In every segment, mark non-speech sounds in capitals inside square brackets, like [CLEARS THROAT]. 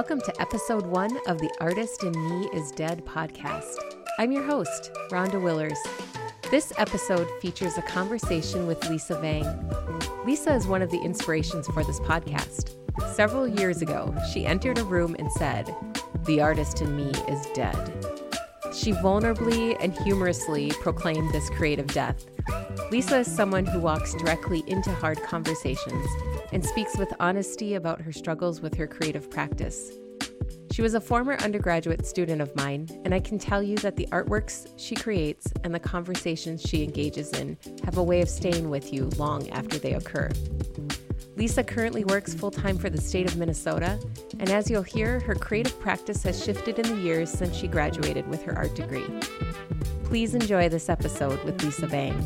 Welcome to episode one of The Artist in Me is Dead podcast. I'm your host, Rhonda Willers. This episode features a conversation with Lisa Vang. Lisa is one of the inspirations for this podcast. Several years ago, she entered a room and said, The artist in me is dead. She vulnerably and humorously proclaimed this creative death. Lisa is someone who walks directly into hard conversations and speaks with honesty about her struggles with her creative practice. She was a former undergraduate student of mine, and I can tell you that the artworks she creates and the conversations she engages in have a way of staying with you long after they occur. Lisa currently works full time for the state of Minnesota, and as you'll hear, her creative practice has shifted in the years since she graduated with her art degree. Please enjoy this episode with Lisa Vang.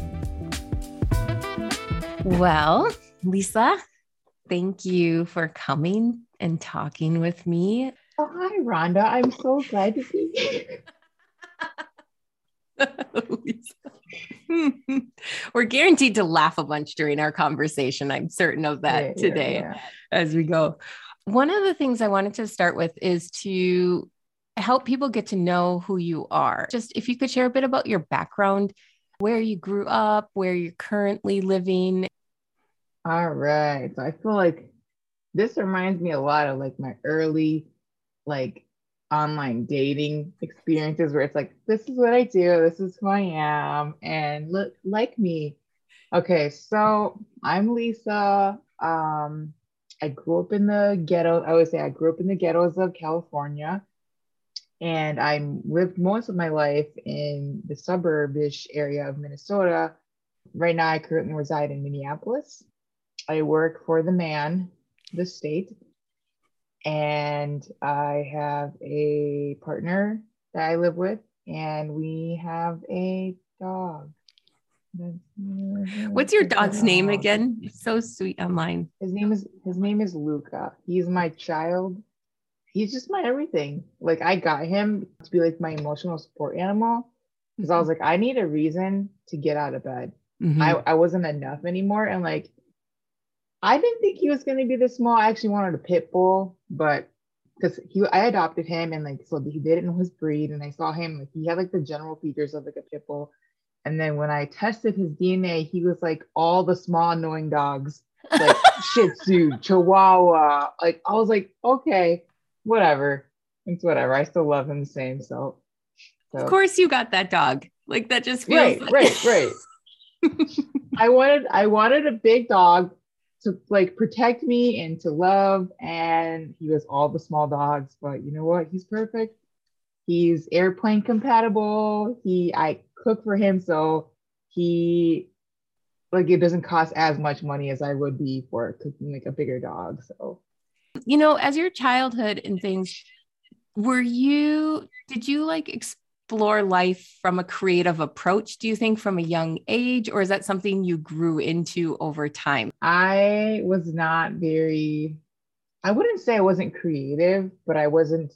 Well, Lisa, thank you for coming and talking with me. Oh, hi, Rhonda. I'm so glad to be here. [LAUGHS] We're guaranteed to laugh a bunch during our conversation. I'm certain of that yeah, today yeah, yeah. as we go. One of the things I wanted to start with is to help people get to know who you are. Just if you could share a bit about your background, where you grew up, where you're currently living. All right. So I feel like this reminds me a lot of like my early like online dating experiences where it's like, this is what I do, this is who I am, and look like me. Okay, so I'm Lisa. Um, I grew up in the ghetto. I would say I grew up in the ghettos of California. And I lived most of my life in the suburbish area of Minnesota. Right now, I currently reside in Minneapolis. I work for the man, the state, and I have a partner that I live with, and we have a dog. What's your dog's name again? so sweet online. His name is his name is Luca. He's my child. He's just my everything. Like I got him to be like my emotional support animal because I was like, I need a reason to get out of bed. Mm-hmm. I, I wasn't enough anymore. And like I didn't think he was going to be this small. I actually wanted a pit bull, but because he, I adopted him and like, so he didn't know his breed. And I saw him, like, he had like the general features of like a pit bull. And then when I tested his DNA, he was like all the small, annoying dogs, like [LAUGHS] Shih Tzu, Chihuahua. Like, I was like, okay, whatever. It's whatever. I still love him the same. So, so. of course, you got that dog. Like, that just feels right, like- right, right. [LAUGHS] I wanted, I wanted a big dog to like protect me and to love. And he was all the small dogs, but you know what? He's perfect. He's airplane compatible. He I cook for him, so he like it doesn't cost as much money as I would be for cooking like a bigger dog. So you know, as your childhood and things, were you did you like explore life from a creative approach, do you think, from a young age, or is that something you grew into over time? I was not very, I wouldn't say I wasn't creative, but I wasn't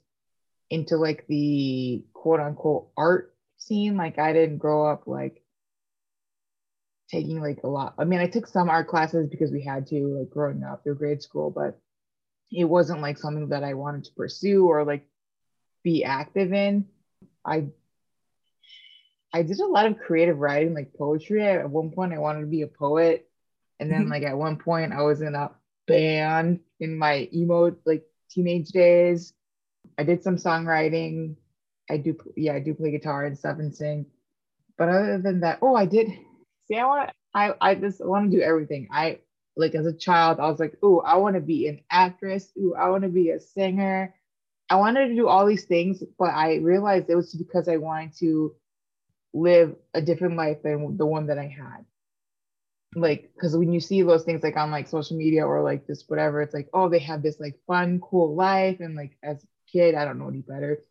into like the quote unquote art scene. Like I didn't grow up like taking like a lot. I mean, I took some art classes because we had to like growing up through grade school, but it wasn't like something that I wanted to pursue or like be active in. I I did a lot of creative writing, like poetry. At one point, I wanted to be a poet, and then mm-hmm. like at one point, I was in a band in my emo like teenage days. I did some songwriting. I do, yeah, I do play guitar and stuff and sing. But other than that, oh, I did. See, I want, I, I just want to do everything. I like as a child, I was like, oh, I want to be an actress. Ooh, I want to be a singer. I wanted to do all these things, but I realized it was because I wanted to live a different life than the one that I had. Like, because when you see those things like on like social media or like this whatever, it's like, oh, they have this like fun, cool life. And like as a kid, I don't know any better.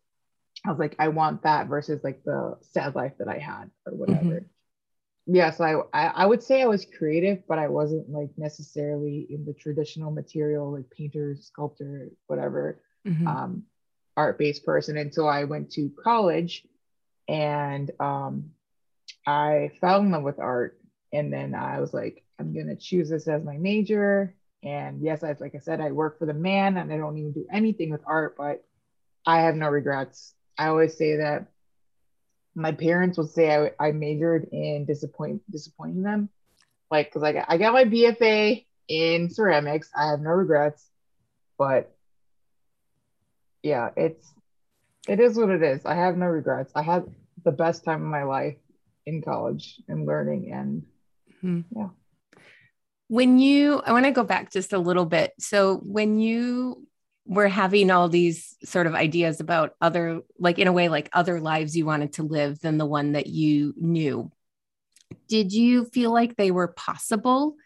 I was like, I want that versus like the sad life that I had or whatever. Mm-hmm. Yeah, so I, I I would say I was creative, but I wasn't like necessarily in the traditional material like painter, sculptor, whatever, mm-hmm. um, art based person until I went to college and um, I fell in love with art. And then I was like, I'm gonna choose this as my major. And yes, I like I said, I work for the man and I don't even do anything with art, but I have no regrets. I always say that my parents would say I, I majored in disappoint disappointing them. Like, because I got, I got my BFA in ceramics. I have no regrets, but yeah, it's it is what it is. I have no regrets. I had the best time of my life in college and learning and mm-hmm. yeah. When you I want to go back just a little bit. So when you were having all these sort of ideas about other like in a way like other lives you wanted to live than the one that you knew. Did you feel like they were possible?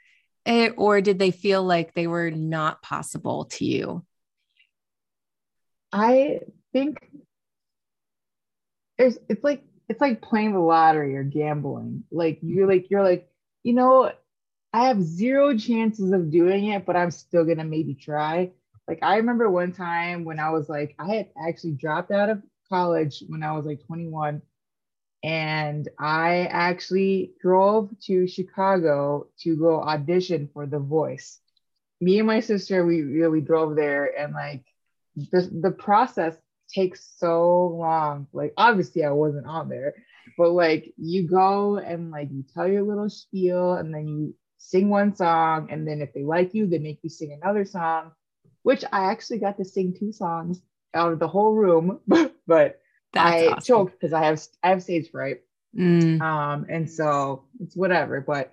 Eh, or did they feel like they were not possible to you? I think it's like it's like playing the lottery or gambling. Like you're like you're like, you know, I have zero chances of doing it, but I'm still gonna maybe try. Like I remember one time when I was like, I had actually dropped out of college when I was like 21. And I actually drove to Chicago to go audition for The Voice. Me and my sister, we really drove there and like the, the process takes so long. Like obviously I wasn't on there, but like you go and like you tell your little spiel and then you sing one song and then if they like you, they make you sing another song, which I actually got to sing two songs out of the whole room, [LAUGHS] but That's I awesome. choked because I have I have stage fright. Mm. Um, and so it's whatever. But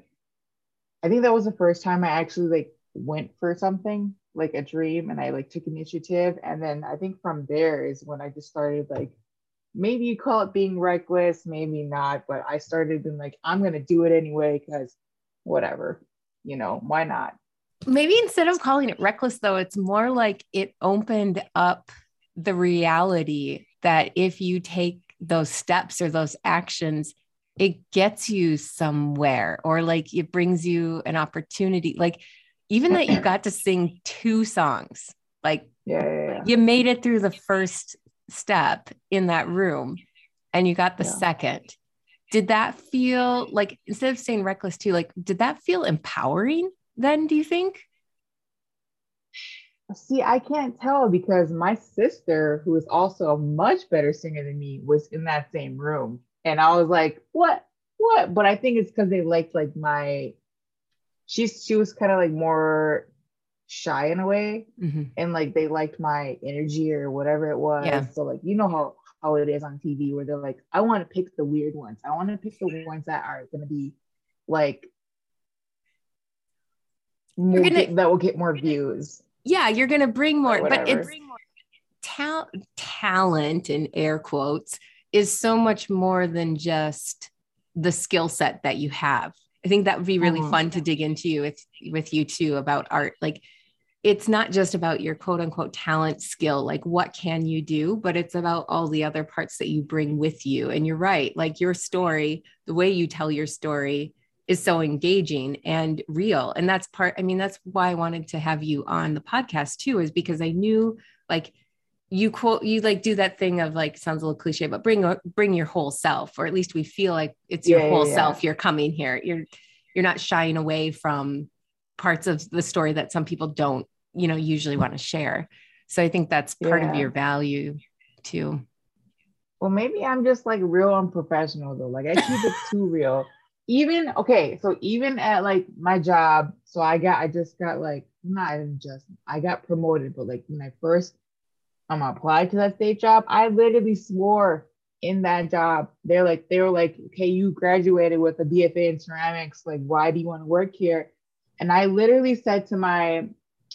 I think that was the first time I actually like went for something like a dream and I like took initiative. And then I think from there is when I just started like maybe you call it being reckless, maybe not, but I started being like, I'm gonna do it anyway because whatever, you know, why not? Maybe instead of calling it reckless though, it's more like it opened up the reality that if you take those steps or those actions, it gets you somewhere or like it brings you an opportunity. Like even that you [CLEARS THROAT] got to sing two songs, like yeah, yeah, yeah, you made it through the first step in that room and you got the second. Did that feel like instead of saying reckless too, like did that feel empowering then, do you think? See, I can't tell because my sister, who is also a much better singer than me, was in that same room. And I was like, what? What? But I think it's because they liked like my she's she was kind of like more shy in a way mm-hmm. and like they liked my energy or whatever it was. Yeah. so like you know how how it is on tv where they're like i want to pick the weird ones. I want to pick the ones that are going to be like gonna, get, that will get more views. Yeah you're going to bring more but it's ta- talent in air quotes is so much more than just the skill set that you have I think that would be really mm-hmm. fun to dig into with with you too about art. Like it's not just about your quote unquote talent skill, like what can you do, but it's about all the other parts that you bring with you. And you're right, like your story, the way you tell your story is so engaging and real. And that's part, I mean, that's why I wanted to have you on the podcast too, is because I knew like you quote you like do that thing of like sounds a little cliche but bring bring your whole self or at least we feel like it's your yeah, whole yeah, self. You're coming here. You're you're not shying away from parts of the story that some people don't you know usually want to share. So i think that's part of your value too. Well maybe i'm just like real unprofessional though. Like i keep it too [LAUGHS] real. Even okay so even at like my job so i got i just got like not even just i got promoted but like when i first um applied to that state job, I literally swore in that job. They're like, they were like, okay, you graduated with a BFA in ceramics. Like, why do you want to work here? And I literally said to my,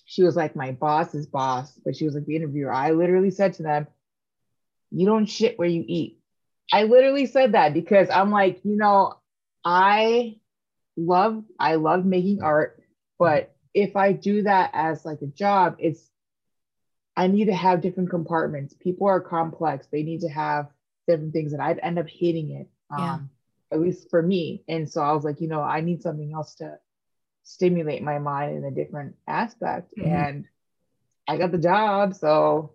she was like my boss's boss, but she was like the interviewer. I literally said to them, you don't shit where you eat. I literally said that because I'm like, you know, I love, I love making art, but if I do that as like a job, it's I need to have different compartments. People are complex. They need to have different things, and I'd end up hating it. Um, yeah. At least for me. And so I was like, you know, I need something else to stimulate my mind in a different aspect. Mm-hmm. And I got the job, so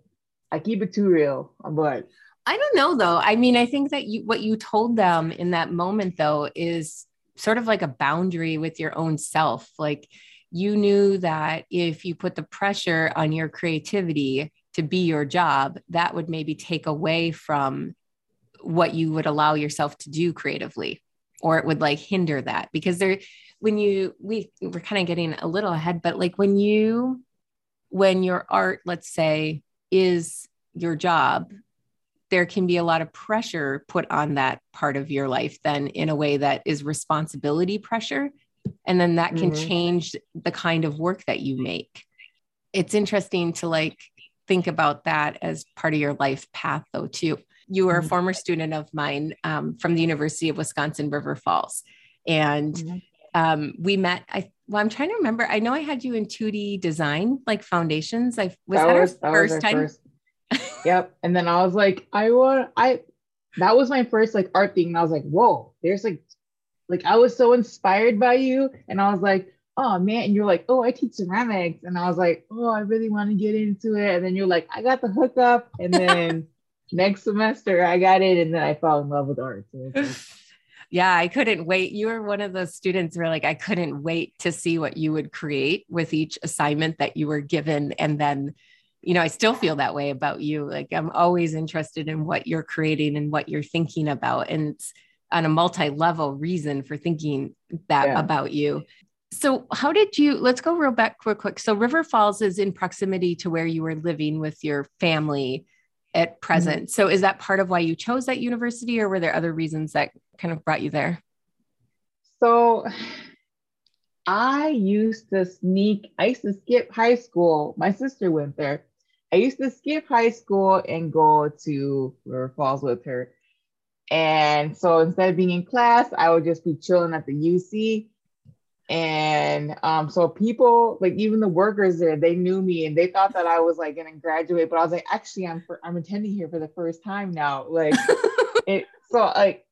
I keep it too real. But I don't know though. I mean, I think that you what you told them in that moment though is sort of like a boundary with your own self. Like you knew that if you put the pressure on your creativity to be your job, that would maybe take away from what you would allow yourself to do creatively, or it would like hinder that. Because there, when you, we, we're kind of getting a little ahead, but like when you, when your art, let's say, is your job, there can be a lot of pressure put on that part of your life then in a way that is responsibility pressure and then that can mm-hmm. change the kind of work that you make it's interesting to like think about that as part of your life path though too you were mm-hmm. a former student of mine um, from the university of wisconsin river falls and mm-hmm. um, we met i well i'm trying to remember i know i had you in 2d design like foundations i was that, that was, our that first time first. yep and then i was like i want i that was my first like art thing and i was like whoa there's like like I was so inspired by you, and I was like, oh man, and you're like, oh, I teach ceramics, and I was like, oh, I really want to get into it, and then you're like, I got the hookup, and then [LAUGHS] next semester I got it, and then I fell in love with art. So [LAUGHS] yeah, I couldn't wait. You were one of those students where like I couldn't wait to see what you would create with each assignment that you were given, and then you know, I still feel that way about you. Like I'm always interested in what you're creating and what you're thinking about. And on a multi-level reason for thinking that yeah. about you. So how did you let's go real back real quick. So River Falls is in proximity to where you were living with your family at present. Mm-hmm. So is that part of why you chose that university or were there other reasons that kind of brought you there? So I used to sneak, I used to skip high school. My sister went there. I used to skip high school and go to River Falls with her and so instead of being in class, I would just be chilling at the UC. And um, so people, like even the workers there, they knew me and they thought that I was like gonna graduate, but I was like, actually, I'm for, I'm attending here for the first time now. Like, [LAUGHS] it so like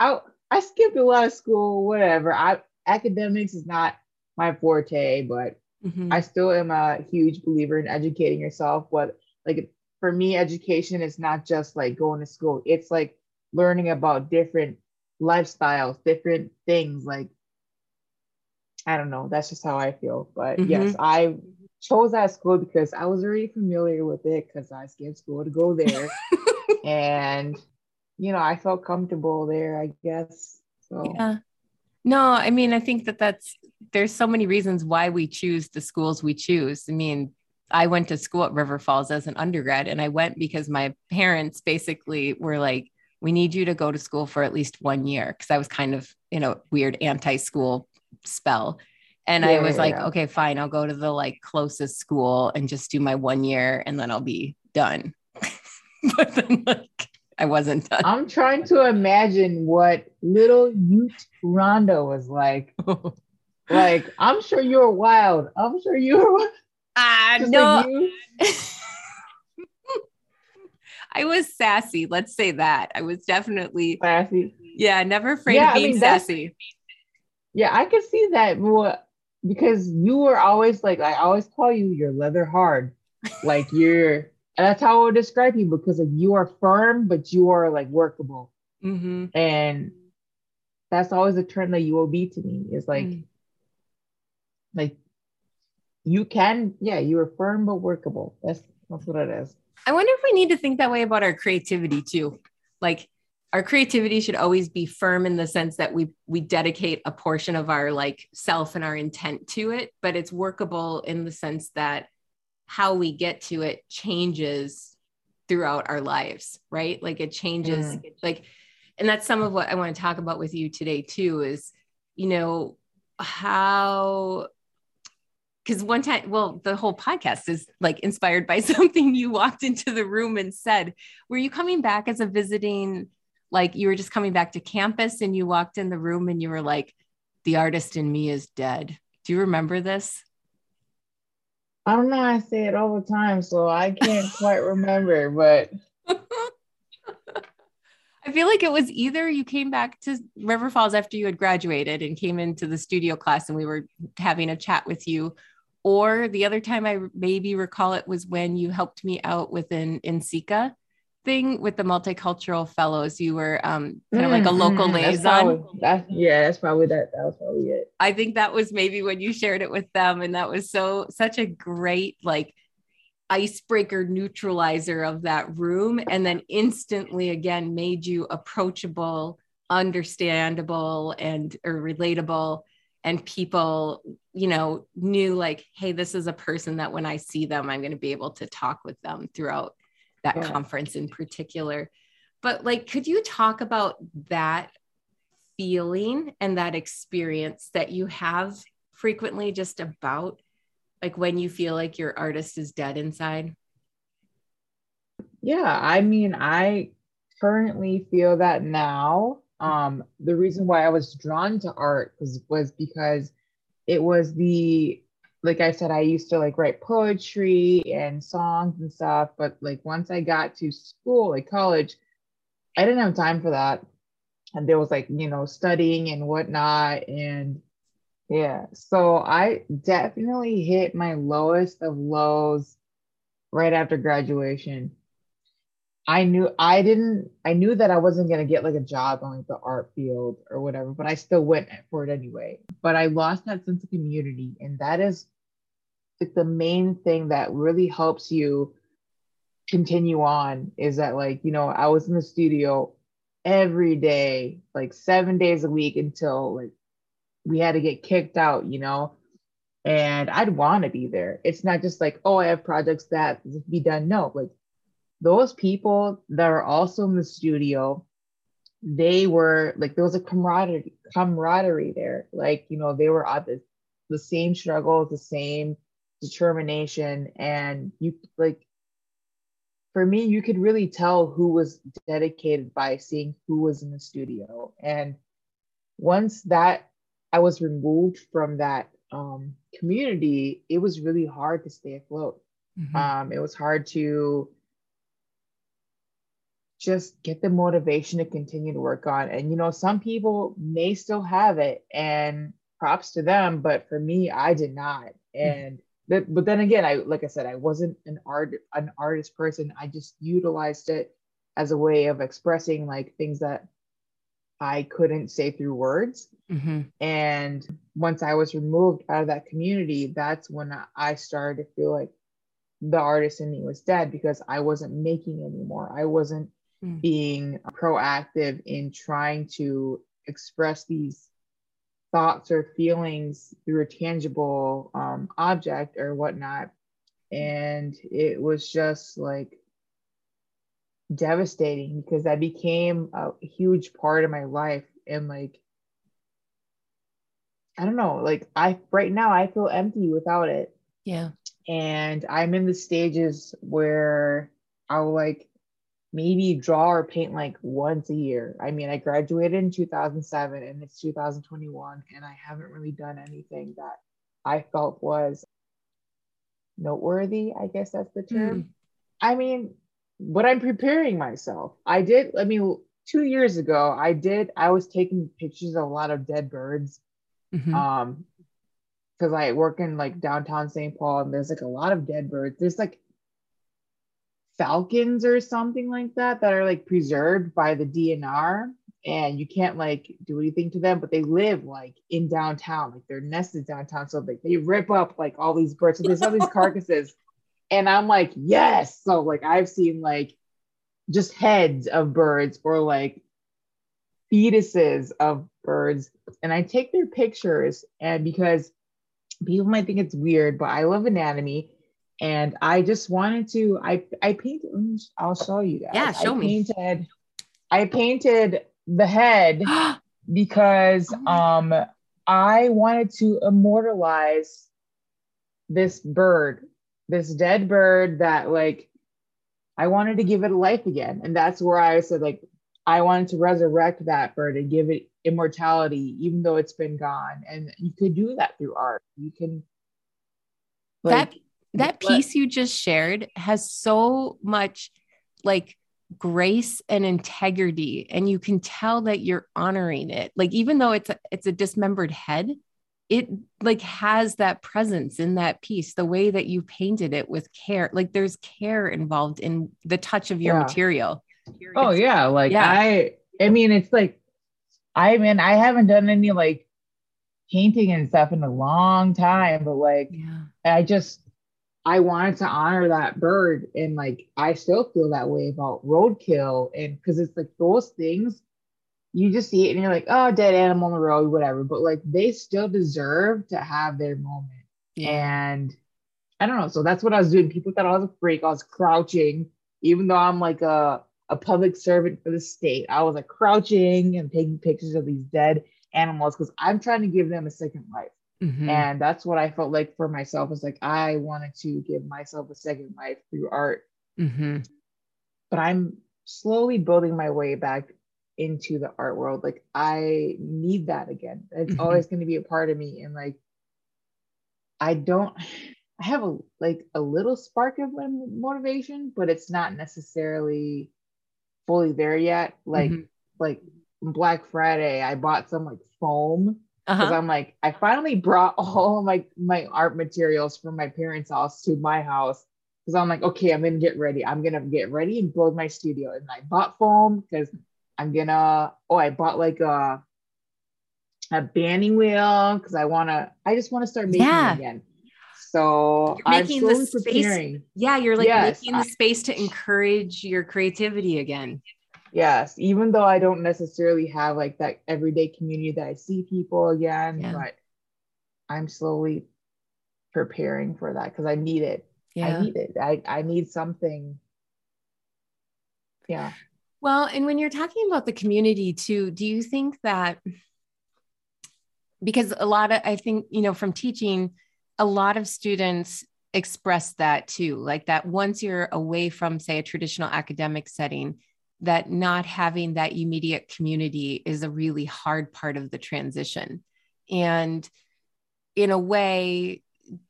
I I skipped a lot of school, whatever. I academics is not my forte, but mm-hmm. I still am a huge believer in educating yourself. But like for me, education is not just like going to school. It's like learning about different lifestyles, different things. Like, I don't know, that's just how I feel. But mm-hmm. yes, I chose that school because I was already familiar with it because I skipped school to go there. [LAUGHS] and, you know, I felt comfortable there, I guess. So, yeah. No, I mean, I think that that's, there's so many reasons why we choose the schools we choose. I mean, I went to school at River Falls as an undergrad, and I went because my parents basically were like, we need you to go to school for at least one year because I was kind of in a weird anti-school spell. And yeah, I was yeah, like, yeah. okay, fine, I'll go to the like closest school and just do my one year and then I'll be done. [LAUGHS] but then like I wasn't done. I'm trying to imagine what little Ute Rhonda was like. [LAUGHS] like, I'm sure you were wild. I'm sure you were Ah, uh, no. Like [LAUGHS] I was sassy. Let's say that. I was definitely sassy. Yeah, never afraid yeah, of being I mean, sassy. Yeah, I can see that more because you were always like, I always call you your leather hard. Like you're, and that's how I would describe you because like you are firm, but you are like workable. Mm-hmm. And that's always a term that you will be to me is like, mm. like you can, yeah, you are firm but workable. That's that's what it is. I wonder if we need to think that way about our creativity too. Like our creativity should always be firm in the sense that we we dedicate a portion of our like self and our intent to it, but it's workable in the sense that how we get to it changes throughout our lives, right? Like it changes mm. like and that's some of what I want to talk about with you today too is you know how because one time, well, the whole podcast is like inspired by [LAUGHS] something you walked into the room and said. Were you coming back as a visiting, like you were just coming back to campus and you walked in the room and you were like, the artist in me is dead. Do you remember this? I don't know. I say it all the time, so I can't [LAUGHS] quite remember, but. [LAUGHS] I feel like it was either you came back to River Falls after you had graduated and came into the studio class and we were having a chat with you, or the other time I maybe recall it was when you helped me out with an NCECA thing with the multicultural fellows. You were um, kind of like a local Mm, that's liaison. probably- that's- yeah, that's probably that. That was probably it. I think that was maybe when you shared it with them, and that was so such a great like icebreaker neutralizer of that room, and then instantly again made you approachable, understandable, and or relatable. And people, you know, knew like, hey, this is a person that when I see them, I'm going to be able to talk with them throughout that Yeah. conference in particular. But like, could you talk about that feeling and that experience that you have frequently just about like when you feel like your artist is dead inside? Yeah, I mean, I currently feel that now. Um, the reason why I was drawn to art was was because it was the like I said, I used to like write poetry and songs and stuff, but like once I got to school, like college, I didn't have time for that. And there was like, you know, studying and whatnot. And yeah, so I definitely hit my lowest of lows right after graduation. I knew I didn't I knew that I wasn't gonna get like a job on like the art field or whatever, but I still went for it anyway. But I lost that sense of community, and that is like the main thing that really helps you continue on is that like you know I was in the studio every day, like seven days a week until like we had to get kicked out, you know. And I'd want to be there. It's not just like, oh, I have projects that be done. No, like those people that are also in the studio, they were like there was a camaraderie camaraderie there. Like, you know, they were at the, the same struggles, the same determination. And you like for me, you could really tell who was dedicated by seeing who was in the studio. And once that I was removed from that um, community, it was really hard to stay afloat. Um, it was hard to just get the motivation to continue to work on. And you know, some people may still have it, and props to them. But for me, I did not. And but, but then again, I like I said, I wasn't an art an artist person. I just utilized it as a way of expressing like things that I couldn't say through words. Mm-hmm. And once I was removed out of that community, that's when I started to feel like the artist in me was dead because I wasn't making anymore. I wasn't Mm. being proactive in trying to express these thoughts or feelings through a tangible um, object or whatnot. And it was just like devastating because that became a huge part of my life. And like, I don't know, like I right now I feel empty without it. Yeah. And I'm in the stages where I'll like maybe draw or paint like once a year. I mean, I graduated in 2007 and it's 2021, and I haven't really done anything that I felt was noteworthy. I guess that's the term. I mean, but I'm preparing myself. I did, I mean, two years ago, I did, I was taking pictures of a lot of dead birds. Mhm. Um, because I work in like downtown St. Paul and there's like a lot of dead birds. There's like falcons or something like that that are like preserved by the DNR and you can't like do anything to them, but they live like in downtown, like they're nested downtown. So like they rip up like all these birds. So there's all these [LAUGHS] carcasses. And I'm like, yes. So like I've seen like just heads of birds or like fetuses of birds. And I take their pictures and because people might think it's weird, but I love anatomy. And I just wanted to, I I painted, I'll show you guys. Yeah, show I me. painted, I painted the head [GASPS] because Oh um I wanted to immortalize this bird, this dead bird that like I wanted to give it a life again. And that's where I said like I wanted to resurrect that bird and give it immortality even though it's been gone. And you could do that through art. You can that that piece you just shared has so much like grace and integrity and you can tell that you're honoring it like even though it's a, it's a dismembered head it like has that presence in that piece the way that you painted it with care like there's care involved in the touch of your Yeah. material Oh It's- yeah, like yeah. I I mean it's like I mean I haven't done any like painting and stuff in a long time, but like yeah I just I wanted to honor that bird and like I still feel that way about roadkill and because it's like those things you just see it and you're like oh dead animal on the road whatever but like they still deserve to have their moment. And I don't know so that's what I was doing. People thought I was a freak. I was crouching. Even though I'm like a a public servant for the state I was like crouching and taking pictures of these dead animals because I'm trying to give them a second life Mhm. and that's what I felt like for myself was like I wanted to give myself a second life through art. Mhm. But I'm slowly building my way back into the art world. Like I need that again. It's Mhm. always going to be a part of me. And like I don't I have a like a little spark of mo- motivation, but it's not necessarily fully there yet. Like Mhm. like Black Friday, I bought some like foam because uh-huh I'm like, I finally brought all my my art materials from my parents' house to my house because I'm like, okay, I'm gonna get ready. I'm gonna get ready and build my studio. And I bought foam because I'm gonna. Oh, I bought like a a banding wheel because I wanna. I just want to start making Yeah. again. So You're I'm making the space- preparing. yeah you're like Yes, making the I- space to encourage your creativity again Yes, even though I don't necessarily have like that everyday community that I see people again, Yeah. but I'm slowly preparing for that because I need it. Yeah. I need it. I, I need something. Yeah. Well, and when you're talking about the community too, do you think that because a lot of, I think, you know, from teaching, a lot of students express that too, like that once you're away from, say, a traditional academic setting, that not having that immediate community is a really hard part of the transition. And in a way,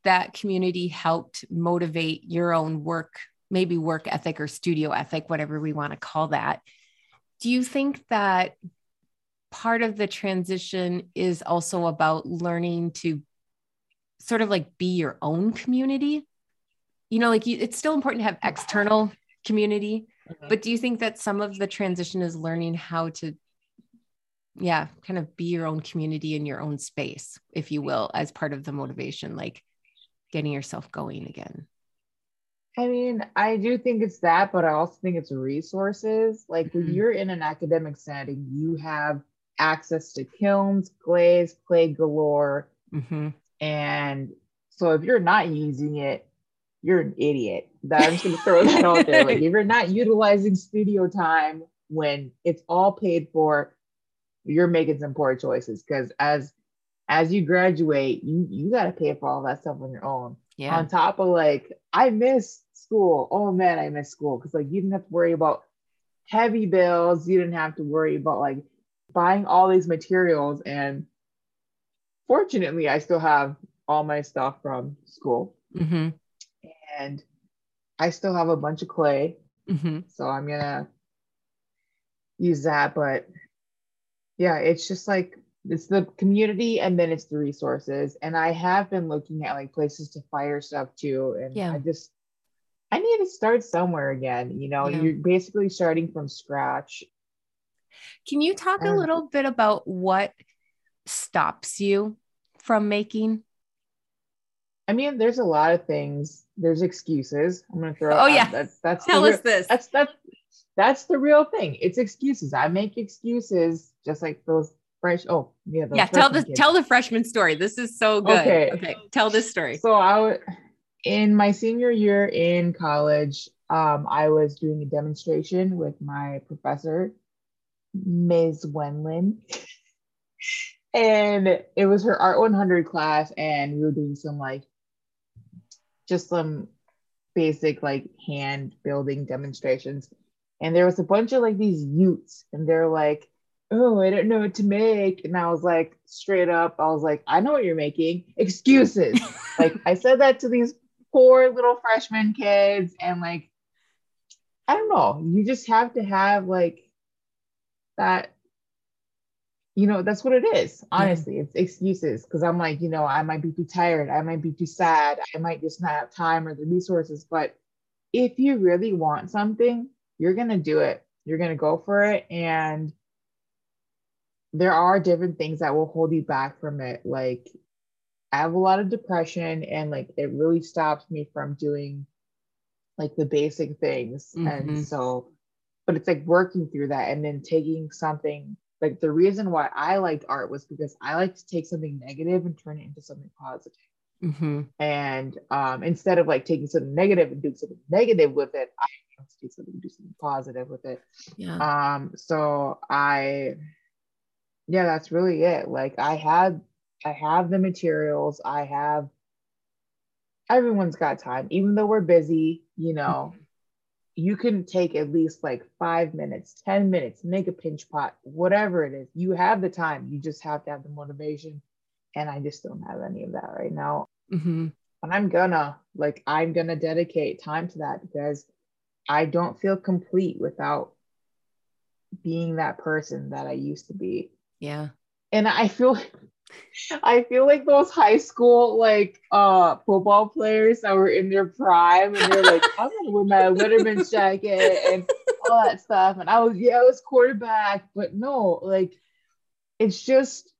that community helped motivate your own work, maybe work ethic or studio ethic, whatever we want to call that. Do you think that part of the transition is also about learning to sort of like be your own community? You know, like you, it's still important to have external community, but do you think that some of the transition is learning how to yeah kind of be your own community in your own space if you will as part of the motivation like getting yourself going again I mean, I do think it's that, but I also think it's resources. Like when Mhm. you're in an academic setting, you have access to kilns, glaze, clay galore. Mhm. And so if you're not using it, you're an idiot. That I'm just gonna throw that out there. Like [LAUGHS] if you're not utilizing studio time when it's all paid for, you're making some poor choices. Because as as you graduate, you you gotta pay for all that stuff on your own. yeah On top of like, I miss school. Oh man, I miss school because like you didn't have to worry about heavy bills. You didn't have to worry about like buying all these materials. And fortunately, I still have all my stuff from school, Mhm. and I still have a bunch of clay. Mhm. So I'm gonna use that. But yeah, it's just like it's the community and then it's the resources. And I have been looking at like places to fire stuff too. And Yeah. I just I need to start somewhere again. You know, Yeah. you're basically starting from scratch. can you talk a little bit about what stops you from making I mean, there's a lot of things. There's excuses. I'm gonna throw Oh, yeah. that's that's the tell real- us this that's that's that's the real thing. It's excuses. I make excuses just like those fresh. Oh, yeah. yeah tell the freshman kids. tell the freshman story this is so good Okay. okay tell this story So I w- in my senior year in college, um, I was doing a demonstration with my professor, Ms. Wenlin. [LAUGHS] and it was her Art 100 class, and we were doing some like just some basic like hand building demonstrations. And there was a bunch of like these Utes, and they're like, oh, I don't know what to make. And I was like, straight up, I was like, I know what you're making. Excuses. [LAUGHS] like I said that to these poor little freshman kids, and like, I don't know. You just have to have like that. You know, that's what it is. Honestly, yeah. it's excuses because I'm like, you know, I might be too tired, I might be too sad, I might just not have time or the resources. But if you really want something, you're gonna do it. You're gonna go for it, and there are different things that will hold you back from it. Like I have a lot of depression, and like it really stops me from doing like the basic things. Mm-hmm. And so, but it's like working through that and then taking something like the reason why I liked art was because I like to take something negative and turn it into something positive. Mm-hmm. And um, instead of like taking something negative and doing something negative with it, I want to take something and do something positive with it. Yeah. Um, so I, yeah, that's really it. Like I had, I have the materials. I have. Everyone's got time, even though we're busy. You know, mm-hmm you can take at least like five minutes, 10 minutes, make a pinch pot, whatever it is. You have the time. You just have to have the motivation. And I just don't have any of that right now. Mm-hmm. And I'm gonna, like, I'm gonna dedicate time to that because I don't feel complete without being that person that I used to be. Yeah. And I feel I feel like those high school like uh football players that were in their prime and they're like, I'm gonna wear my Letterman jacket and all that stuff. And I was yeah, I was quarterback, but no, like it's just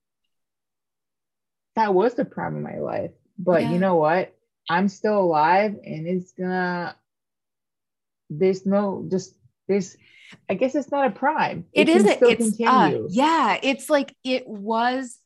that was the prime of my life. But yeah. you know what? I'm still alive and it's gonna there's no just there's I guess it's not a prime. It, it isn't. It's uh, yeah. It's like it was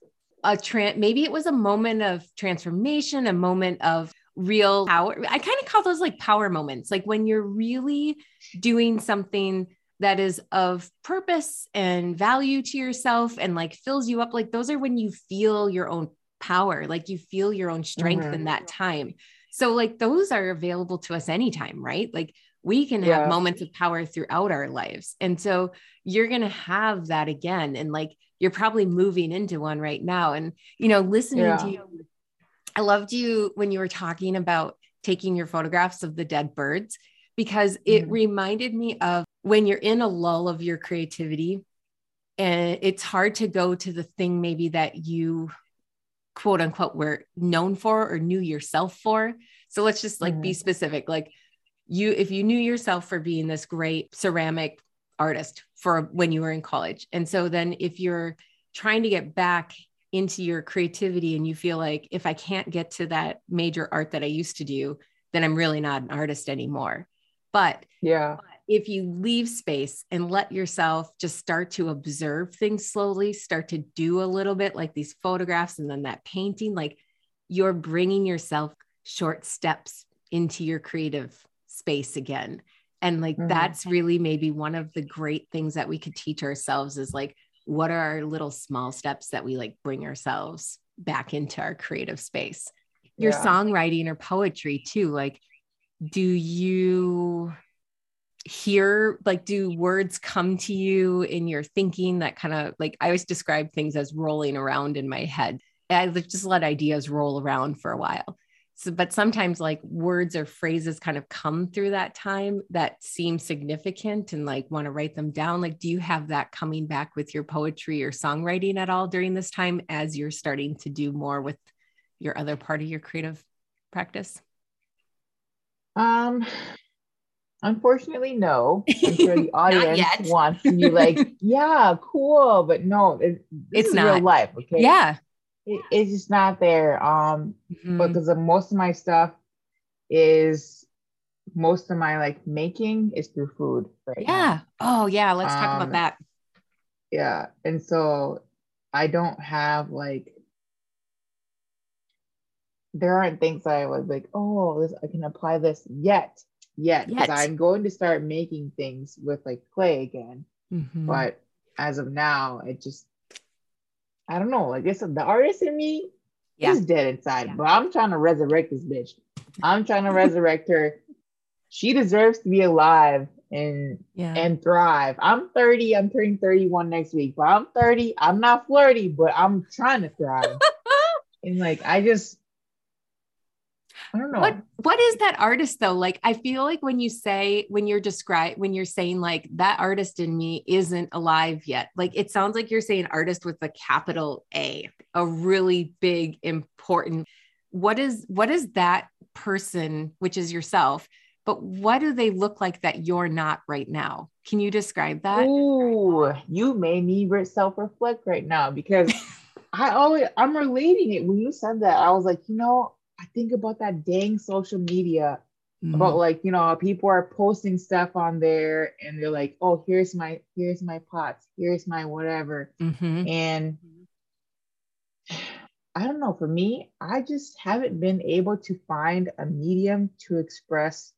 a trans maybe it was a moment of transformation, a moment of real power. I kind of call those like power moments, like when you're really doing something that is of purpose and value to yourself and like fills you up. Like those are when you feel your own power, like you feel your own strength mm-hmm. in that time. So, like, those are available to us anytime, right? Like, we can have yeah. moments of power throughout our lives. And so, you're going to have that again. And like, you're probably moving into one right now. And, you know, listening yeah. to you, I loved you when you were talking about taking your photographs of the dead birds because it mm. reminded me of when you're in a lull of your creativity and it's hard to go to the thing maybe that you quote unquote were known for or knew yourself for. So let's just like mm. be mm-hmm. specific. Like you, if you knew yourself for being this great ceramic artist for when you were in college. And so then if you're trying to get back into your creativity and you feel like if I can't get to that major art that I used to do, then I'm really not an artist anymore. But yeah, if you leave space and let yourself just start to observe things slowly, start to do a little bit like these photographs and then that painting, like you're bringing yourself short steps into your creative space again and like mm-hmm. that's really maybe one of the great things that we could teach ourselves is like what are our little small steps that we like bring ourselves back into our creative space your yeah. songwriting or poetry too like do you hear like do words come to you in your thinking that kind of like i always describe things as rolling around in my head i just let ideas roll around for a while so, but sometimes like words or phrases kind of come through that time that seem significant and like want to write them down. Like, do you have that coming back with your poetry or songwriting at all during this time as you're starting to do more with your other part of your creative practice? Um, unfortunately, no. I'm sure the [LAUGHS] audience wants to be like, [LAUGHS] yeah, cool, but no, it, it's not real life. Okay. Yeah it, it's just not there. Um, mm-hmm. because most of my stuff is most of my like making is through food right yeah now. oh yeah let's talk um, about that yeah and so i don't have like there aren't things i was like oh this, i can apply this yet yet because i'm going to start making things with like clay again mm-hmm. but as of now it just I don't know. Like it's the artist in me yeah. is dead inside, yeah. but I'm trying to resurrect this bitch. I'm trying to resurrect her. She deserves to be alive and yeah. and thrive. I'm 30. I'm turning 31 next week, but I'm 30. I'm not flirty, but I'm trying to thrive. [LAUGHS] and like I just I don't know. What what is that artist though? Like I feel like when you say when you're describe when you're saying like that artist in me isn't alive yet. Like it sounds like you're saying artist with a capital A, a really big important. What is what is that person, which is yourself, but what do they look like that you're not right now? Can you describe that? Ooh, you made me self-reflect right now because [LAUGHS] I always I'm relating it. When you said that, I was like, you know, I think about that dang social media mm-hmm. about like, you know, people are posting stuff on there and they're like, oh, here's my here's my pots, here's my whatever. Mm-hmm. And [SIGHS] I don't know, for me, I just haven't been able to find a medium to express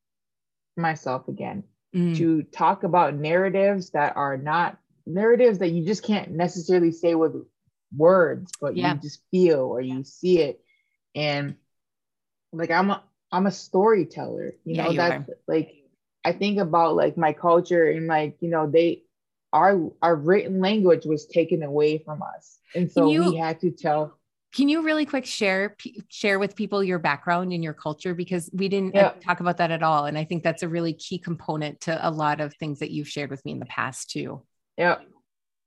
myself again, mm. to talk about narratives that are not narratives that you just can't necessarily say with words, but yeah. you just feel or you see it. And like I'm a I'm a storyteller, you yeah, know, you that's are. like I think about like my culture and like, you know, they our our written language was taken away from us. And so you, we had to tell can you really quick share share with people your background and your culture because we didn't yeah. Uh, talk about that at all and I think that's a really key component to a lot of things that you've shared with me in the past too. Yeah.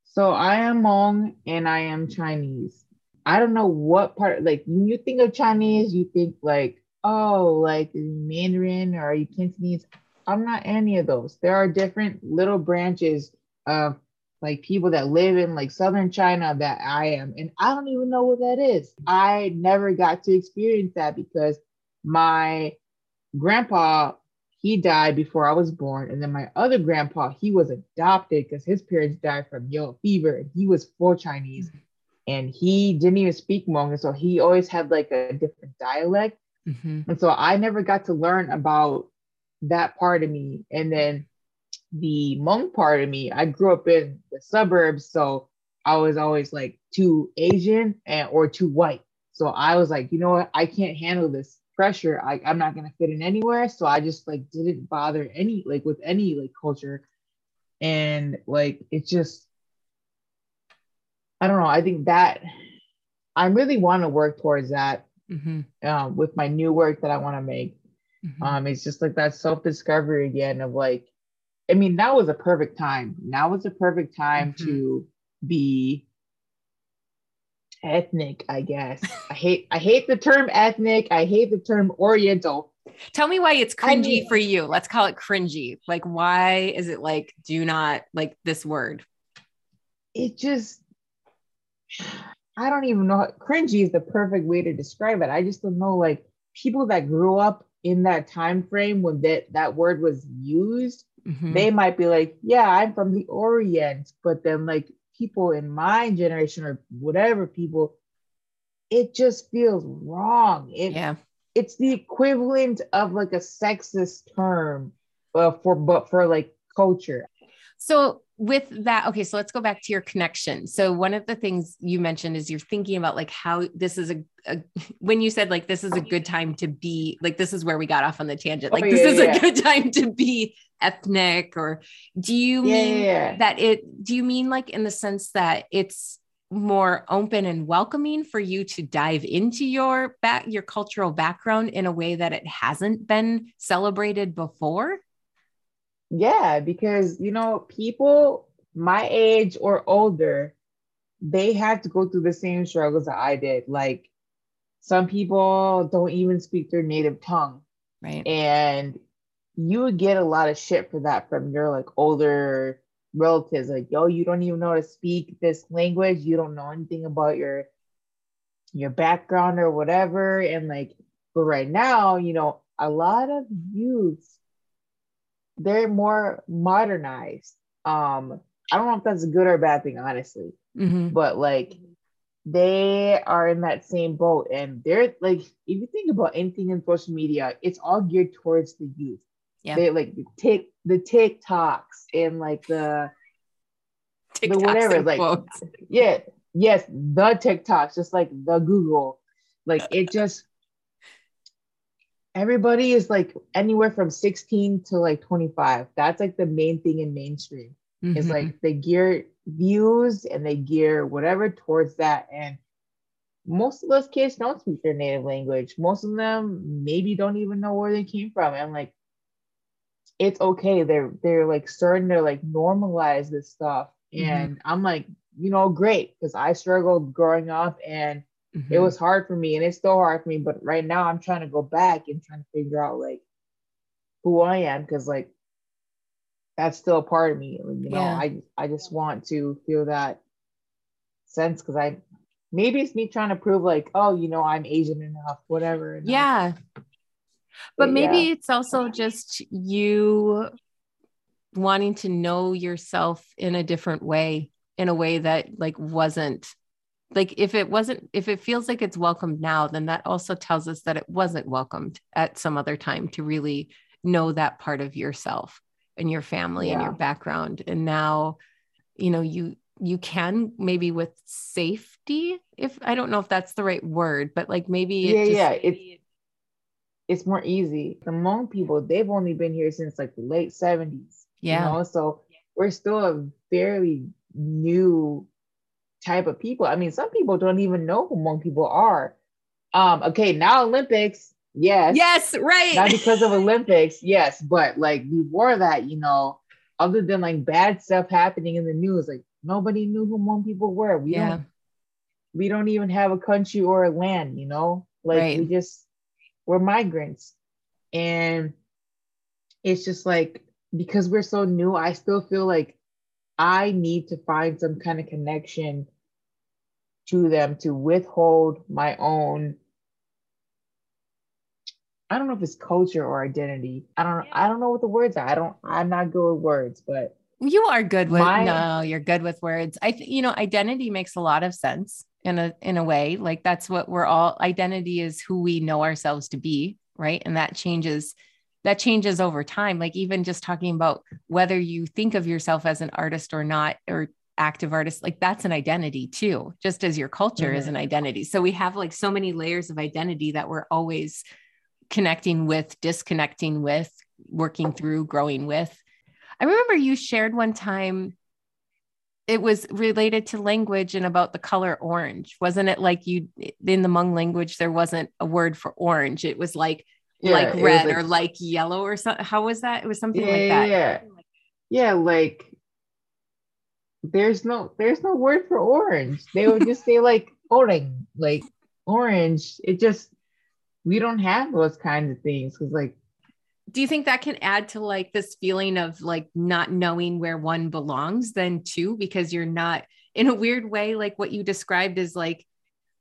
So I am Hmong and I am Chinese. I don't know what part, like when you think of Chinese, you think like, oh, like Mandarin or you Cantonese. I'm not any of those. There are different little branches of like people that live in like southern China that I am. And I don't even know what that is. I never got to experience that because my grandpa he died before I was born. And then my other grandpa, he was adopted because his parents died from yellow fever and he was full Chinese mm-hmm. And he didn't even speak Hmong. So he always had like a different dialect. Mm-hmm. And so I never got to learn about that part of me. And then the Hmong part of me, I grew up in the suburbs. So I was always like too Asian and or too white. So I was like, you know what? I can't handle this pressure I, i'm not going to fit in anywhere so i just like didn't bother any like with any like culture and like it just i don't know i think that i really want to work towards that mm-hmm. um, with my new work that i want to make mm-hmm. um it's just like that self-discovery again of like i mean that was a perfect time now was a perfect time mm-hmm. to be ethnic, I guess. I hate I hate the term ethnic. I hate the term oriental. Tell me why it's cringy I mean, for you. Let's call it cringy. Like why is it like do not like this word? It just I don't even know. Cringy is the perfect way to describe it. I just don't know like people that grew up in that time frame when that that word was used, mm-hmm. they might be like, "Yeah, I'm from the Orient," but then like people in my generation or whatever people, it just feels wrong. It, yeah. It's the equivalent of like a sexist term uh, for, but for like culture. So with that, okay, so let's go back to your connection. So one of the things you mentioned is you're thinking about like how this is a, a [LAUGHS] when you said like this is a good time to be like this is where we got off on the tangent. Oh, like oh, yeah, this is yeah. a good time to be ethnic or do you yeah, mean that it do you mean like in the sense that it's more open and welcoming for you to dive into your back your cultural background in a way that it hasn't been celebrated before yeah because you know people my age or older they had to go through the same struggles that i did. Like some people don't even speak their native tongue. Right. And you would get a lot of shit for that from your like older relatives. Like yo you don't even know how to speak this language. You don't know anything about your your background or whatever. And like but right now you know a lot of youths they're more modernized um i don't know if that's a good or bad thing honestly mm-hmm. but like they are in that same boat and they're like if you think about anything in social media it's all geared towards the youth yeah. They like take the TikToks and like the TikToks the whatever, like quotes. yeah, yes, the TikToks, just like the Google. Like it just everybody is like anywhere from 16 to like 25. That's like the main thing in mainstream. Mm-hmm. It's like they gear views and they gear whatever towards that. And most of those kids don't speak their native language. Most of them maybe don't even know where they came from. And like, it's okay. They're they're like starting to like normalize this stuff. Mm-hmm. And. I'm like, you know, great because I struggled growing up and mm-hmm. it was hard for me and it's still hard for me. But right now I'm trying to go back and trying to figure out like who I am because like that's still a part of me. You know, yeah. I I just want to feel that sense because I maybe it's me trying to prove like, oh, you know, I'm Asian enough, whatever. Yeah. But, but maybe yeah. it's also just you wanting to know yourself in a different way, in a way that like wasn't like if it wasn't if it feels like it's welcomed now then that also tells us that it wasn't welcomed at some other time to really know that part of yourself and your family yeah. and your background and now you know you you can maybe with safety if i don't know if that's the right word but like maybe yeah just, yeah it's it's more easy the Hmong people they've only been here since like the late 70s yeah you know? so we're still a fairly new type of people i mean some people don't even know who Hmong people are um okay now olympics yes yes right not because of olympics yes but like before that you know other than like bad stuff happening in the news like nobody knew who Hmong people were. We yeah. don't we don't even have a country or a land, you know? Like right. we just we're migrants. And it's just like because we're so new, I still feel like I need to find some kind of connection to them to withhold my own I don't know if it's culture or identity. I don't I don't know what the words are. I don't I'm not good with words, but you are good with My, no, you're good with words. I th- you know, identity makes a lot of sense in a in a way. Like that's what we're all identity is who we know ourselves to be, right? And that changes that changes over time. Like even just talking about whether you think of yourself as an artist or not or active artist, like that's an identity too, just as your culture mm-hmm. is an identity. So we have like so many layers of identity that we're always connecting with, disconnecting with, working through, growing with I remember you shared one time it was related to language and about the color orange. Wasn't it like you in the Hmong language there wasn't a word for orange. It was like yeah, like red like, or like yellow or something. How was that? It was something yeah, like that. Yeah. Yeah, like there's no there's no word for orange. They would just say like [LAUGHS] orange, like orange. It just we don't have those kinds of things because like do you think that can add to like this feeling of like not knowing where one belongs then too because you're not in a weird way like what you described is like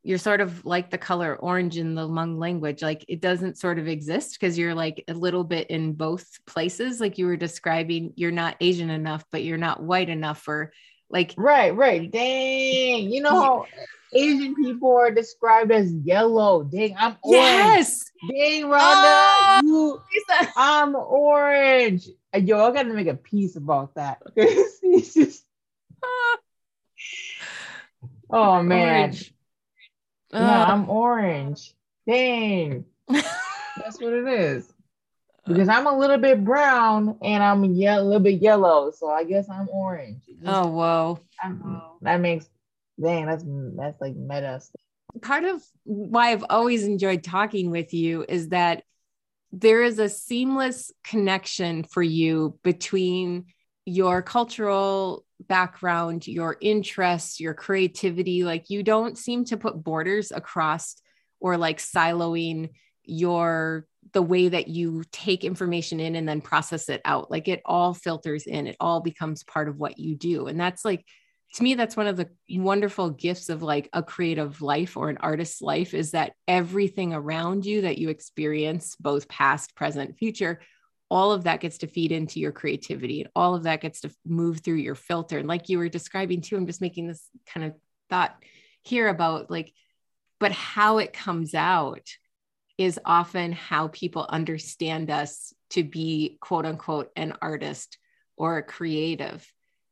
you're sort of like the color orange in the Hmong language like it doesn't sort of exist because you're like a little bit in both places like you were describing you're not asian enough but you're not white enough or like right right dang you know how Asian people are described as yellow. Dang, I'm orange. Yes. Dang, Rhonda, oh, you, [LAUGHS] I'm orange. Yo, I gotta make a piece about that. [LAUGHS] it's just, ah. oh man. Orange. Yeah, I'm orange. Dang. That's what it is. Because I'm a little bit brown and I'm a little bit yellow, so I guess I'm orange. Just, oh whoa. that makes dang, that's that's like meta. stuff. Part of why I've always enjoyed talking with you is that there is a seamless connection for you between your cultural background, your interests, your creativity. Like you don't seem to put borders across or like siloing your the way that you take information in and then process it out. Like it all filters in, it all becomes part of what you do. And that's like to me that's one of the wonderful gifts of like a creative life or an artist's life is that everything around you that you experience both past present future all of that gets to feed into your creativity and all of that gets to move through your filter. And like you were describing too i'm just making this kind of thought here about like but how it comes out is often how people understand us to be quote unquote an artist or a creative.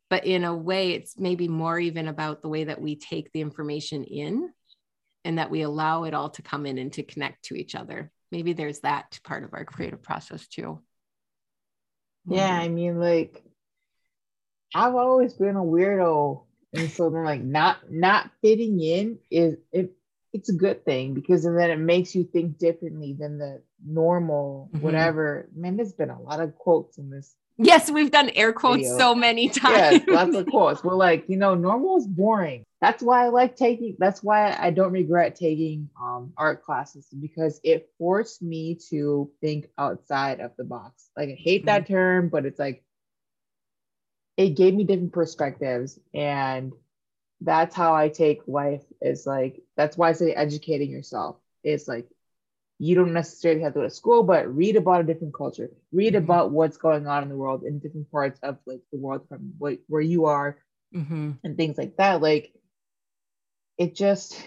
But in a way it's maybe more even about the way that we take the information in and that we allow it all to come in and to connect to each other. Maybe there's that part of our creative process too yeah i mean like i've always been a weirdo and so then like not not fitting in is it it's a good thing because and then it makes you think differently than the normal Mhm. whatever. Man, there's been a lot of quotes in this. Yes, we've done air quotes Video. so many times. [LAUGHS] Yes, lots of [LAUGHS] quotes. We're like, you know, normal is boring. That's why I like taking. That's why I don't regret taking um, art classes because it forced me to think outside of the box. Like I hate that term, but it's like it gave me different perspectives and that's how I take life is like that's why I say educating yourself is like you don't necessarily have to go to school, but read about a different culture, read Mhm. about what's going on in the world in different parts of like the world from what, where you are hmm and things like that. Like it just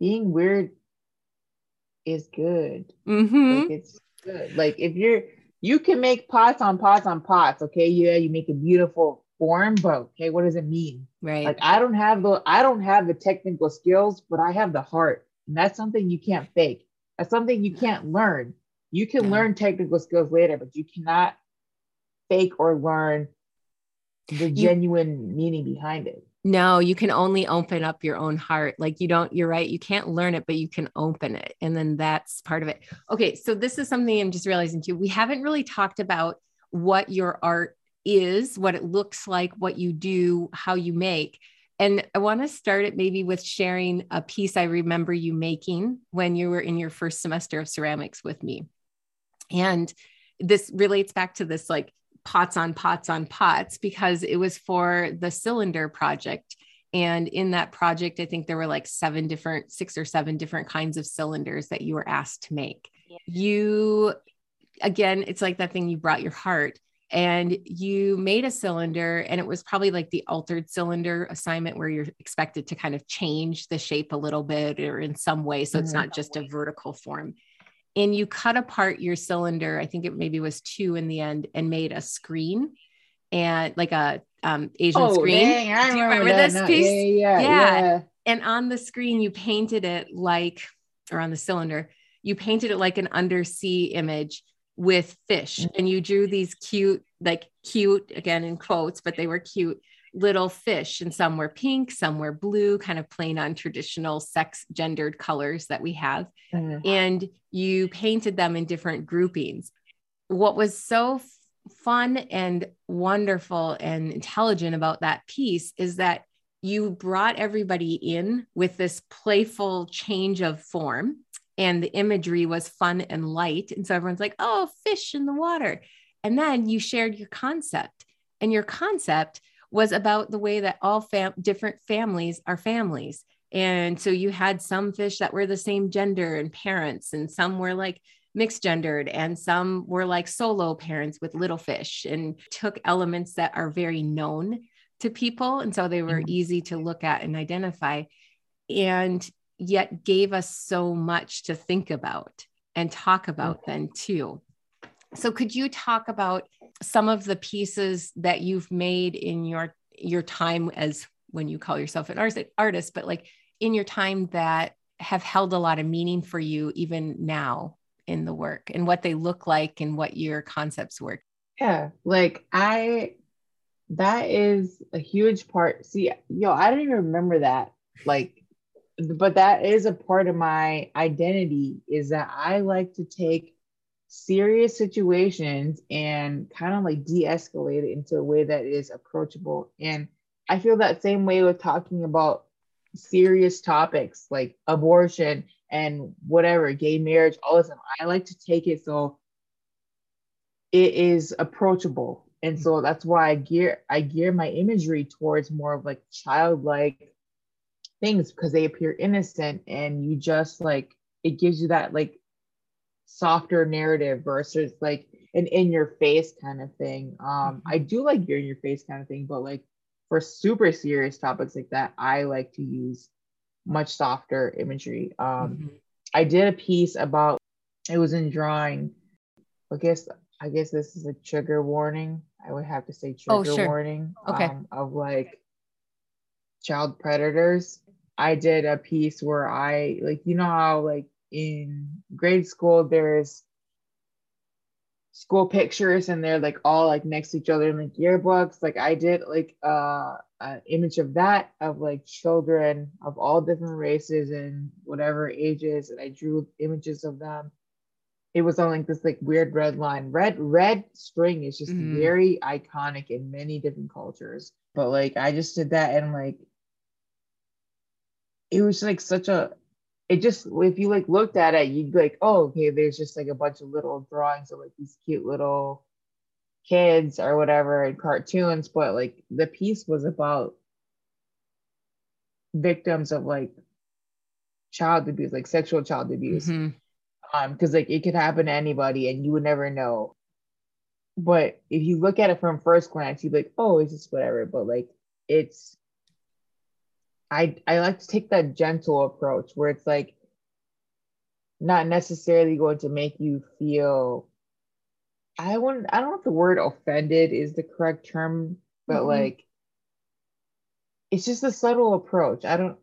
being weird is good. hmm Like it's good. Like if you're you can make pots on pots on pots, okay? Yeah, you make a beautiful form, but okay, what does it mean? Right. Like I don't have the I don't have the technical skills, but I have the heart. And that's something you can't fake. That's something you can't learn. You can Yeah. learn technical skills later, but you cannot fake or learn the genuine meaning behind it. No, you can only open up your own heart. Like you don't, you're right. You can't learn it, but you can open it. And then that's part of it. Okay. So this is something I'm just realizing too. We haven't really talked about what your art is, what it looks like, what you do, how you make. And I want to start it maybe with sharing a piece I remember you making when you were in your first semester of ceramics with me. And this relates back to this like pots on pots on pots because it was for the cylinder project. And in that project, I think there were like seven different, six or seven different kinds of cylinders that you were asked to make. You, again, it's like that thing you brought your heart and you made a cylinder, and it was probably like the altered cylinder assignment where you're expected to kind of change the shape a little bit or in some way. So it's Mhm. not just a vertical form and you cut apart your cylinder i think it maybe was two in the end and made a screen and like a um, asian screen Oh, dang, I Do you remember, remember this piece? Yeah, yeah, Yeah. yeah. and on the screen you painted it like or on the cylinder you painted it like an undersea image with fish Mhm. and you drew these cute like cute again in quotes but they were cute little fish and some were pink some were blue kind of plain on traditional sex gendered colors that we have Mhm. and you painted them in different groupings. What was so fun and wonderful and intelligent about that piece is that you brought everybody in with this playful change of form and the imagery was fun and light and so everyone's like oh fish in the water and then you shared your concept and your concept was about the way that all fam- different families are families and so you had some fish that were the same gender and parents, and some were like mixed gendered, and some were like solo parents with little fish, and took elements that are very known to people. And so they were Mhm. easy to look at and identify, and yet gave us so much to think about and talk mm. about then too. So could you talk about some of the pieces that you've made in your your time as when you call yourself an artist, artist, but like in your time that have held a lot of meaning for you even now in the work and what they look like and what your concepts were. Yeah, like I, that is a huge part. See, yo, I don't even remember that. Like, but that is a part of my identity is that I like to take serious situations and kind of like de-escalate it into a way that is approachable. And I feel that same way with talking about serious topics like abortion and whatever, gay marriage, all this. I like to take it so it is approachable. And so that's why I gear I gear my imagery towards more of like childlike things because they appear innocent and you just like it gives you that like softer narrative versus like an in your face kind of thing. Um I do like your in your face kind of thing, but like for super serious topics like that, I like to use much softer imagery. Um Mhm. I did a piece about it was in drawing. I guess I guess this is a trigger warning. I would have to say trigger Oh, sure. warning. Okay. Um, of like child predators. I did a piece where I like you know how like in grade school there's school pictures and they're like all like next to each other in like yearbooks. Like I did like uh an image of that of like children of all different races and whatever ages, and I drew images of them. It was on like this like weird red line. Red red string is just mm. very iconic in many different cultures. But like I just did that and like it was like such a it just if you like looked at it, you'd be like, oh, okay, there's just like a bunch of little drawings of like these cute little kids or whatever and cartoons, but like the piece was about victims of like child abuse, like sexual child abuse. Mm-hmm. Um, because like it could happen to anybody and you would never know. But if you look at it from first glance, you'd be like, oh, it's just whatever. But like it's I I like to take that gentle approach where it's like not necessarily going to make you feel I wouldn't I don't know if the word offended is the correct term, but mm-hmm. like it's just a subtle approach. I don't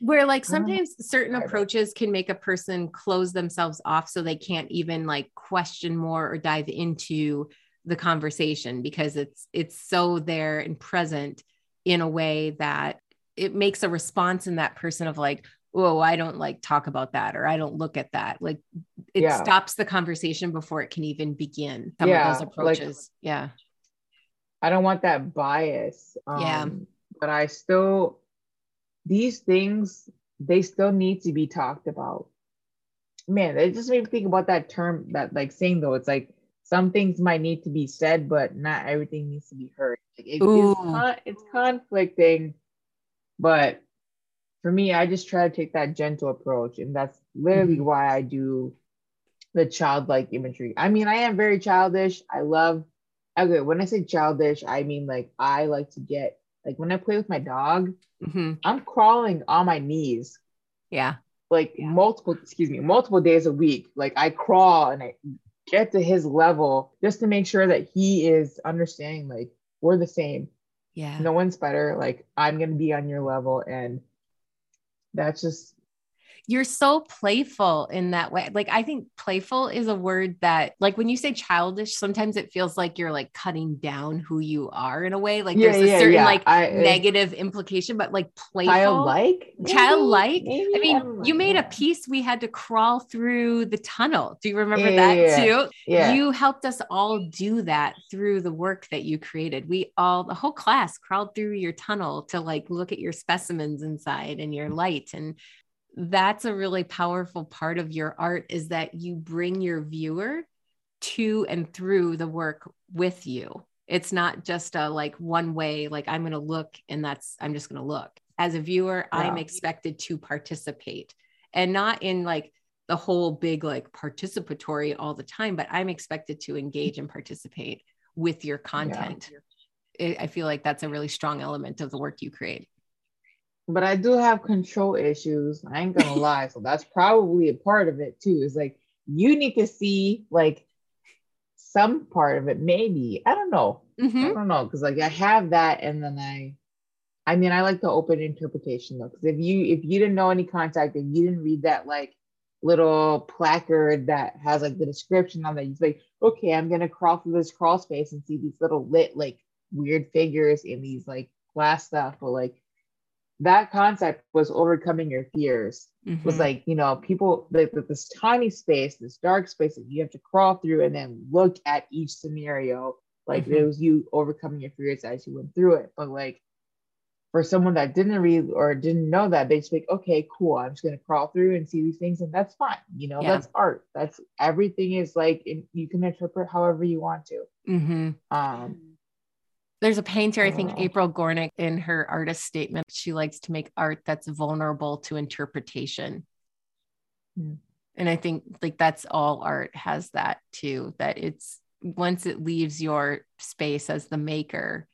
where like sometimes certain approaches can make a person close themselves off so they can't even like question more or dive into the conversation because it's it's so there and present in a way that it makes a response in that person of like oh i don't like talk about that or i don't look at that like it yeah. stops the conversation before it can even begin some yeah, of those approaches. Like, yeah. I don't want that bias um, yeah. but i still these things they still need to be talked about. Man it just made me think about that term that like saying though it's like some things might need to be said but not everything needs to be heard. Like, it, it's, con- it's conflicting but for me, I just try to take that gentle approach. And that's literally mm-hmm. why I do the childlike imagery. I mean, I am very childish. I love, okay, when I say childish, I mean like I like to get, like when I play with my dog, mm-hmm. I'm crawling on my knees. Yeah. Like yeah. multiple, excuse me, multiple days a week. Like I crawl and I get to his level just to make sure that he is understanding like we're the same yeah. No one's better. Like i'm gonna be on your level and that's just you're so playful in that way. Like, I think playful is a word that, like, when you say childish, sometimes it feels like you're like cutting down who you are in a way. Like, yeah, there's a yeah, certain yeah. like I, negative implication, but like playful, childlike, childlike. Maybe? I mean, I you made a piece we had to crawl through the tunnel. Do you remember that too? Yeah. You helped us all do that through the work that you created. We all, the whole class crawled through your tunnel to like look at your specimens inside and your light and that's a really powerful part of your art is that you bring your viewer to and through the work with you. It's not just a like one way, like I'm going to look and that's, I'm just going to look. As a viewer, yeah. I'm expected to participate and not in like the whole big like participatory all the time, but I'm expected to engage and participate with your content. Yeah. I feel like that's a really strong element of the work you create but I do have control issues. I ain't gonna [LAUGHS] lie. So that's probably a part of it too. Is like you need to see like some part of it, maybe. I don't know. Mm-hmm. I don't know. Cause like I have that and then I I mean I like the open interpretation though. Cause if you if you didn't know any contact and you didn't read that like little placard that has like the description on that, you'd like, okay, I'm gonna crawl through this crawl space and see these little lit like weird figures in these like glass stuff, but like that concept was overcoming your fears mm-hmm. was like you know people like this tiny space this dark space that you have to crawl through and then look at each scenario like mm-hmm. it was you overcoming your fears as you went through it but like for someone that didn't read or didn't know that they just like okay cool i'm just going to crawl through and see these things and that's fine you know yeah. that's art that's everything is like you can interpret however you want to mm-hmm. um there's a painter, I think April Gornik, in her artist statement, she likes to make art that's vulnerable to interpretation. Mm. And I think like that's all art has that too, that it's once it leaves your space as the maker,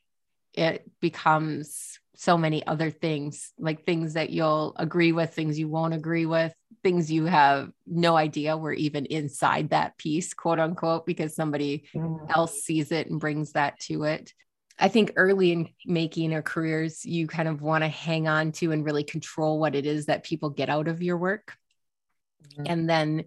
it becomes so many other things, like things that you'll agree with, things you won't agree with, things you have no idea were even inside that piece, quote unquote, because somebody mm. else sees it and brings that to it. I think early in making our careers, you kind of want to hang on to and really control what it is that people get out of your work. Mm-hmm. And then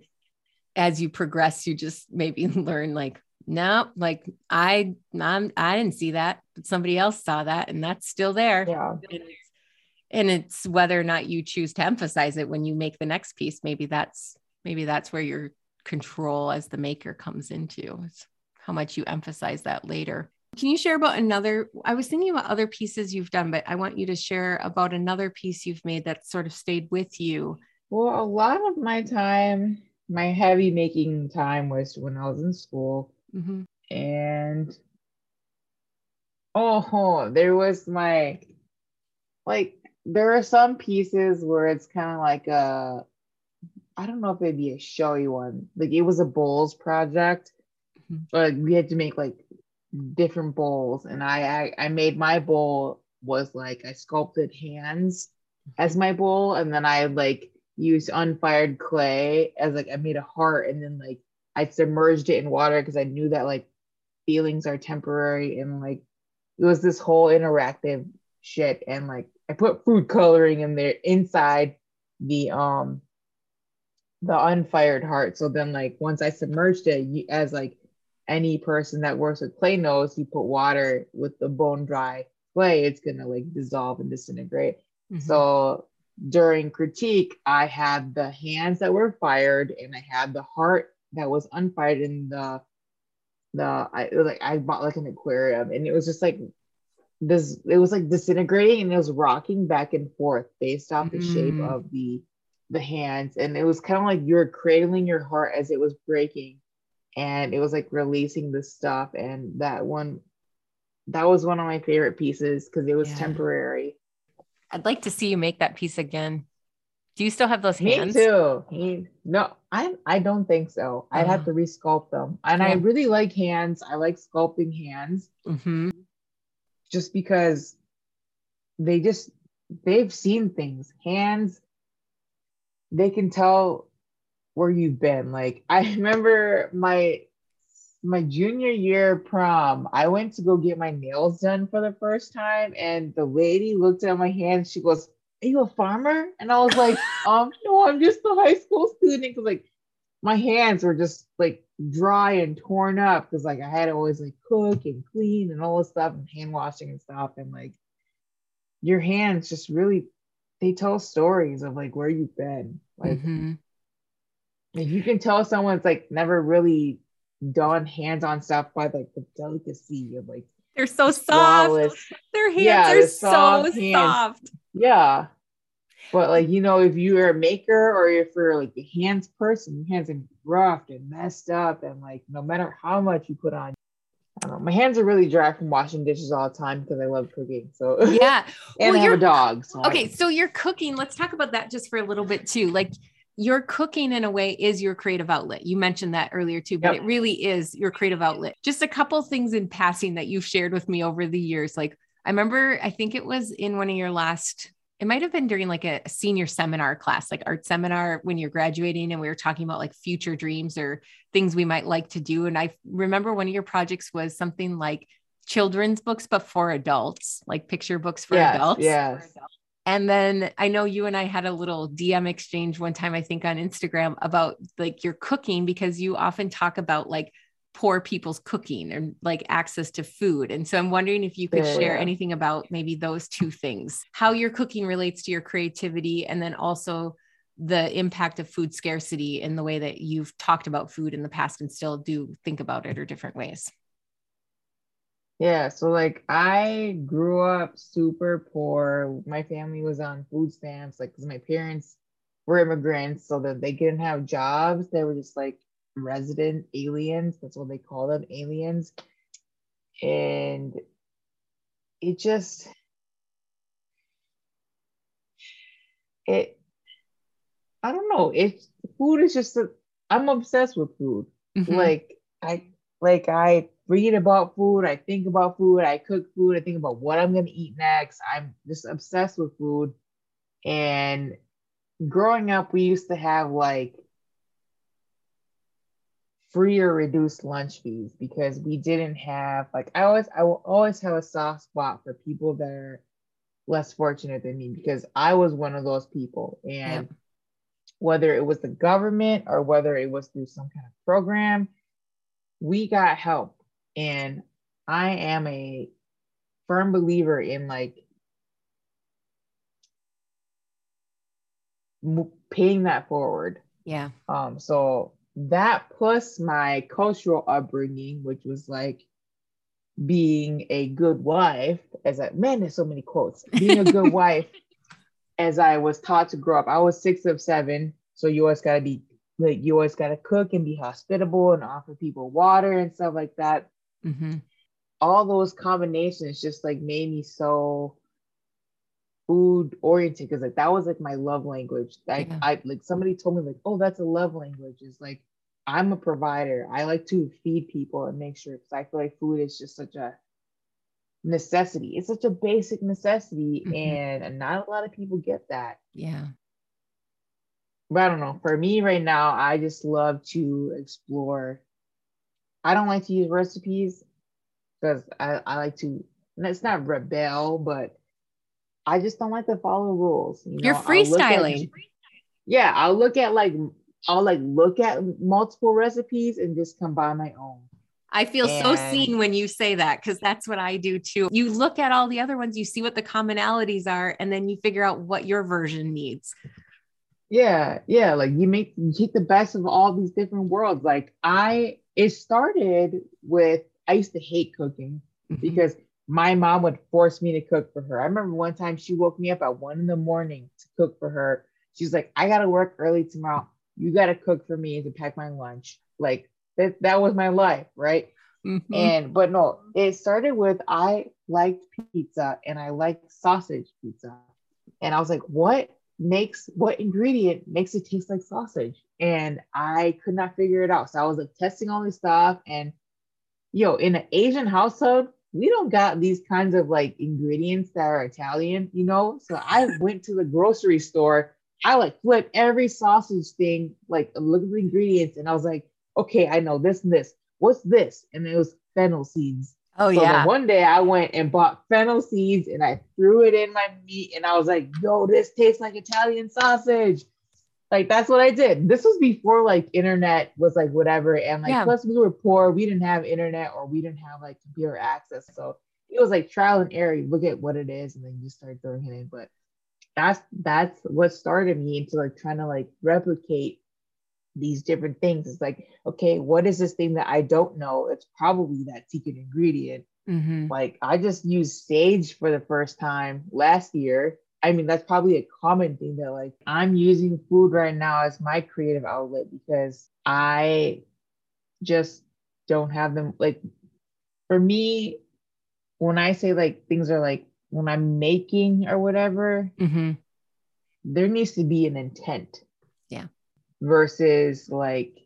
as you progress, you just maybe [LAUGHS] learn like no, like I, I'm, I didn't see that, but somebody else saw that, and that's still there. Yeah. And it's, whether or not you choose to emphasize it when you make the next piece. Maybe that's maybe that's where your control as the maker comes into. It's how much you emphasize that later. Can you share about another? I was thinking about other pieces you've done, but I want you to share about another piece you've made that sort of stayed with you. Well, a lot of my time, my heavy making time was when I was in school. Mm-hmm. And oh, there was my like there are some pieces where it's kind of like a I don't know if it'd be a showy one. Like it was a bowls project, Mhm. but we had to make like different bowls, and I, I I made my bowl was like I sculpted hands as my bowl, and then I like used unfired clay as like I made a heart, and then like I submerged it in water because I knew that like feelings are temporary, and like it was this whole interactive shit, and like I put food coloring in there inside the um the unfired heart. So then like once I submerged it, as like any person that works with clay knows, you put water with the bone dry clay, it's gonna like dissolve and disintegrate. Mhm. So during critique, I had the hands that were fired and I had the heart that was unfired in the the I like I bought like an aquarium and it was just like this it was like disintegrating and it was rocking back and forth based off the shape Mm. of the the hands and it was kind of like you were cradling your heart as it was breaking and it was like releasing the stuff and that one that was one of my favorite pieces because it was Yeah. temporary I'd like to see you make that piece again. Do you still have those hands Me too. No, I I don't think so. I'd have to resculpt them. And I really like hands. I like sculpting hands hmm just because they just they've seen things. Hands they can tell where you've been. Like I remember my my junior year prom, I went to go get my nails done for the first time and the lady looked at my hands. She goes, "Are you a farmer?" And I was like, [LAUGHS] "Um, no, I'm just a high school student." Cuz like my hands were just like dry and torn up because like I had to always like cook and clean and all this stuff and hand washing and stuff and like your hands just really they tell stories of like where you've been. Like Mhm. If you can tell someone's like never really done hands-on stuff by like the delicacy of like They're so soft. flawless. Their hands Yeah, are the so soft hands. soft. Yeah. But like you know, if you're a maker or if you're like a hands person, your hands are rough and messed up, and like no matter how much you put on, I don't know. My hands are really dry from washing dishes all the time because I love cooking. So Yeah. [LAUGHS] and Well, I have a dog. So Okay, so you're cooking. Let's talk about that just for a little bit too. Like your cooking in a way is your creative outlet. You mentioned that earlier too, but Yep. it really is your creative outlet. Just a couple things in passing that you've shared with me over the years. Like I remember, I think it was in one of your last, it might have been during like a senior seminar class, like art seminar when you're graduating, and we were talking about like future dreams or things we might like to do. And I remember one of your projects was something like children's books, but for adults, like picture books for Yes, adults. yes. And then I know you and I had a little DM exchange one time, I think on Instagram about like your cooking, because you often talk about like poor people's cooking and like access to food. And so I'm wondering if you could Yeah, share yeah. anything about maybe those two things, how your cooking relates to your creativity, and then also the impact of food scarcity in the way that you've talked about food in the past and still do think about it or different ways. Yeah, so like I grew up super poor. My family was on food stamps, like because my parents were immigrants, so that they couldn't have jobs. They were just like resident aliens. That's what they call them, aliens. And it just it I don't know. It food is just a, I'm obsessed with food Mhm. like I like I read about food, I think about food, I cook food, I think about what I'm gonna eat next. I'm just obsessed with food. And growing up, we used to have like free or reduced lunch fees because we didn't have like I always I will always have a soft spot for people that are less fortunate than me because I was one of those people. And Yep. whether it was the government or whether it was through some kind of program, we got help. And I am a firm believer in like paying that forward. Yeah. Um, so that plus my cultural upbringing, which was like being a good wife, as a man, there's so many quotes. Being a good [LAUGHS] wife, as I was taught to grow up. I was six of seven, so you always gotta be like you always gotta cook and be hospitable and offer people water and stuff like that. Mm-hmm. All those combinations just like made me so food oriented because like that was like my love language. Like yeah. I like somebody told me like, oh, that's a love language. Is like I'm a provider. I like to feed people and make sure because I feel like food is just such a necessity. It's such a basic necessity, mm-hmm. and not a lot of people get that. Yeah. But I don't know. For me right now, I just love to explore. I don't like to use recipes because I, I like to, it's not rebel, but I just don't like to follow rules. You know? You're freestyling. At, yeah, I'll look at like I'll like look at multiple recipes and just combine my own. I feel and... so seen when you say that because that's what I do too. You look at all the other ones, you see what the commonalities are, and then you figure out what your version needs. Yeah, yeah. Like you make you take the best of all these different worlds. Like I, it started with I used to hate cooking mm-hmm. because my mom would force me to cook for her. I remember one time she woke me up at one in the morning to cook for her. She's like, I gotta work early tomorrow you got to cook for me to pack my lunch. Like that, that was my life, right? Mm-hmm. And but no, it started with I liked pizza and I liked sausage pizza. And I was like, what makes what ingredient makes it taste like sausage? And I could not figure it out. So I was like testing all this stuff. And yo, in an Asian household, we don't got these kinds of like ingredients that are Italian, you know? So I went to the grocery store I like flipped every sausage thing, like look at the ingredients, and I was like, okay, I know this and this. What's this? And it was fennel seeds. Oh so yeah. One day I went and bought fennel seeds and I threw it in my meat, and I was like, yo, this tastes like Italian sausage. Like that's what I did. This was before like internet was like whatever, and like yeah. plus we were poor, we didn't have internet or we didn't have like computer access, so it was like trial and error. You look at what it is, and then you start throwing it in. But that's that's what started me into like trying to like replicate these different things. It's like, okay, what is this thing that I don't know? It's probably that secret ingredient. Mm-hmm. Like I just used sage for the first time last year. I mean, that's probably a common thing that like I'm using food right now as my creative outlet because I just don't have them. Like for me, when I say like things are like when I'm making or whatever, mm-hmm. there needs to be an intent. Versus like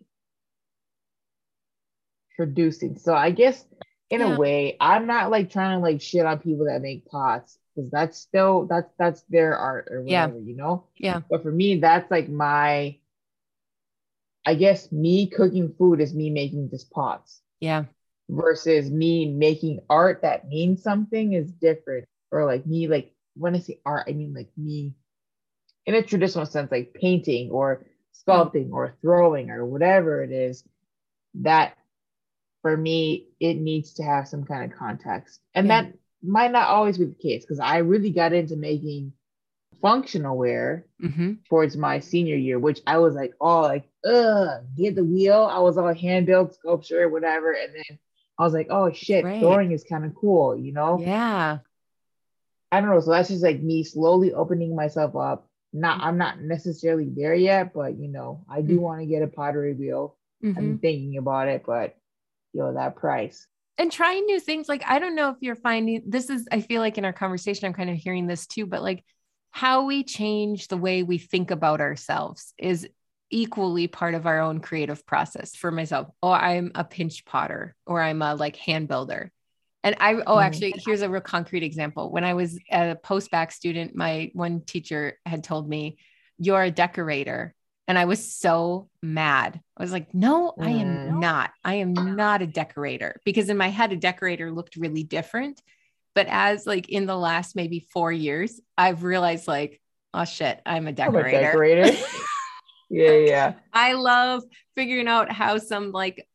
producing. So I guess in yeah. a way, I'm not like trying to like shit on people that make pots because that's still that's that's their art or whatever, yeah. you know? Yeah. But for me, that's like my I guess me cooking food is me making just pots. Yeah. Versus me making art that means something is different or like me like when I say art, I mean like me in a traditional sense, like painting or sculpting or throwing or whatever it is, that for me, it needs to have some kind of context. And yeah. that might not always be the case because I really got into making functional ware mm-hmm. towards my senior year, which I was like, oh, like, ugh, get the wheel. I was all hand built sculpture, whatever. And then I was like, oh shit, right. throwing is kind of cool, you know? Yeah. I don't know. So that's just like me slowly opening myself up. Not, I'm not necessarily there yet, but you know, I do mm-hmm. want to get a pottery wheel. Mm-hmm. I'm thinking about it, but you know, that price. And trying new things. Like, I don't know if you're finding this is, I feel like in our conversation, I'm kind of hearing this too, but like how we change the way we think about ourselves is equally part of our own creative process for myself. Oh, I'm a pinch potter or I'm a like hand builder and I, oh, mm. actually, here's a real concrete example. When I was a post bac student, my one teacher had told me, You're a decorator. And I was so mad. I was like, No, I am mm. not. I am not a decorator because in my head, a decorator looked really different. But as like in the last maybe four years, I've realized, like, oh shit, I'm a decorator. I'm a decorator. [LAUGHS] yeah, yeah. I love figuring out how some like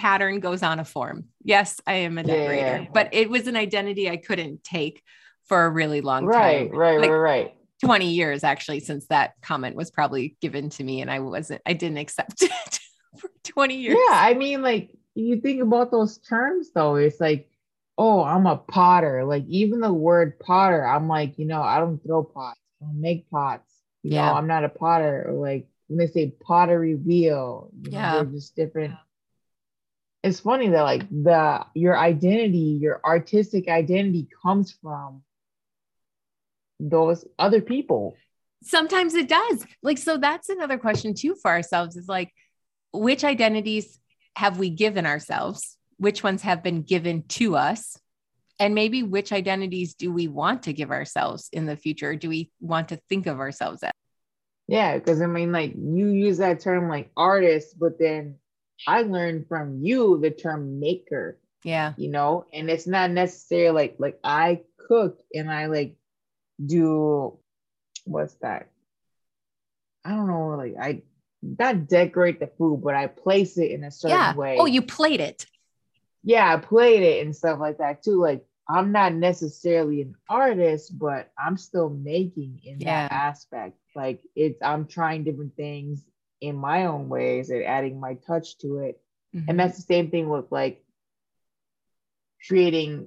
pattern goes on a form. Yes, I am a decorator, yeah, but it was an identity I couldn't take for a really long right, time. Right, right, like, right, right. 20 years actually since that comment was probably given to me and I wasn't I didn't accept [LAUGHS] it for 20 years. Yeah, I mean like you think about those terms though, it's like, oh, I'm a potter. Like even the word potter, I'm like, you know, I don't throw pots, I don't make pots. You yeah. know, I'm not a potter. Or like when they say pottery wheel, yeah, know, they're just different. Yeah. It's funny that like the your identity, your artistic identity comes from those other people. Sometimes it does. Like, so that's another question too for ourselves is like, which identities have we given ourselves? Which ones have been given to us? And maybe which identities do we want to give ourselves in the future? Do we want to think of ourselves as? Yeah, because I mean, like you use that term like artist, but then I learned from you the term maker. Yeah. You know, and it's not necessarily like like I cook and I like do what's that? I don't know, like I not decorate the food, but I place it in a certain yeah. way. Oh, you plate it. Yeah, I played it and stuff like that too. Like I'm not necessarily an artist, but I'm still making in yeah. that aspect. Like it's I'm trying different things in my own ways and adding my touch to it. Mm-hmm. And that's the same thing with like creating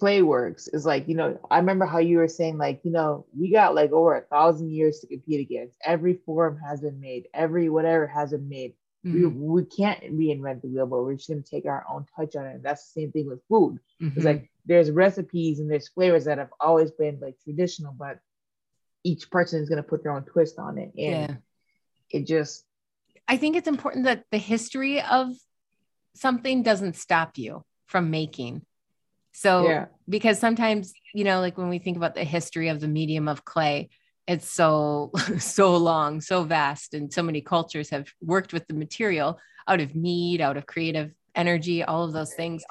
Clayworks is like, you know, I remember how you were saying, like, you know, we got like over a thousand years to compete against. Every form has been made, every whatever has been made. Mm-hmm. We, we can't reinvent the wheel, but we're just gonna take our own touch on it. And that's the same thing with food. Mm-hmm. It's like there's recipes and there's flavors that have always been like traditional, but each person is gonna put their own twist on it. And yeah. It just I think it's important that the history of something doesn't stop you from making so, yeah. because sometimes, you know, like when we think about the history of the medium of clay, it's so, [LAUGHS] so long, so vast, and so many cultures have worked with the material out of need, out of creative energy, all of those things.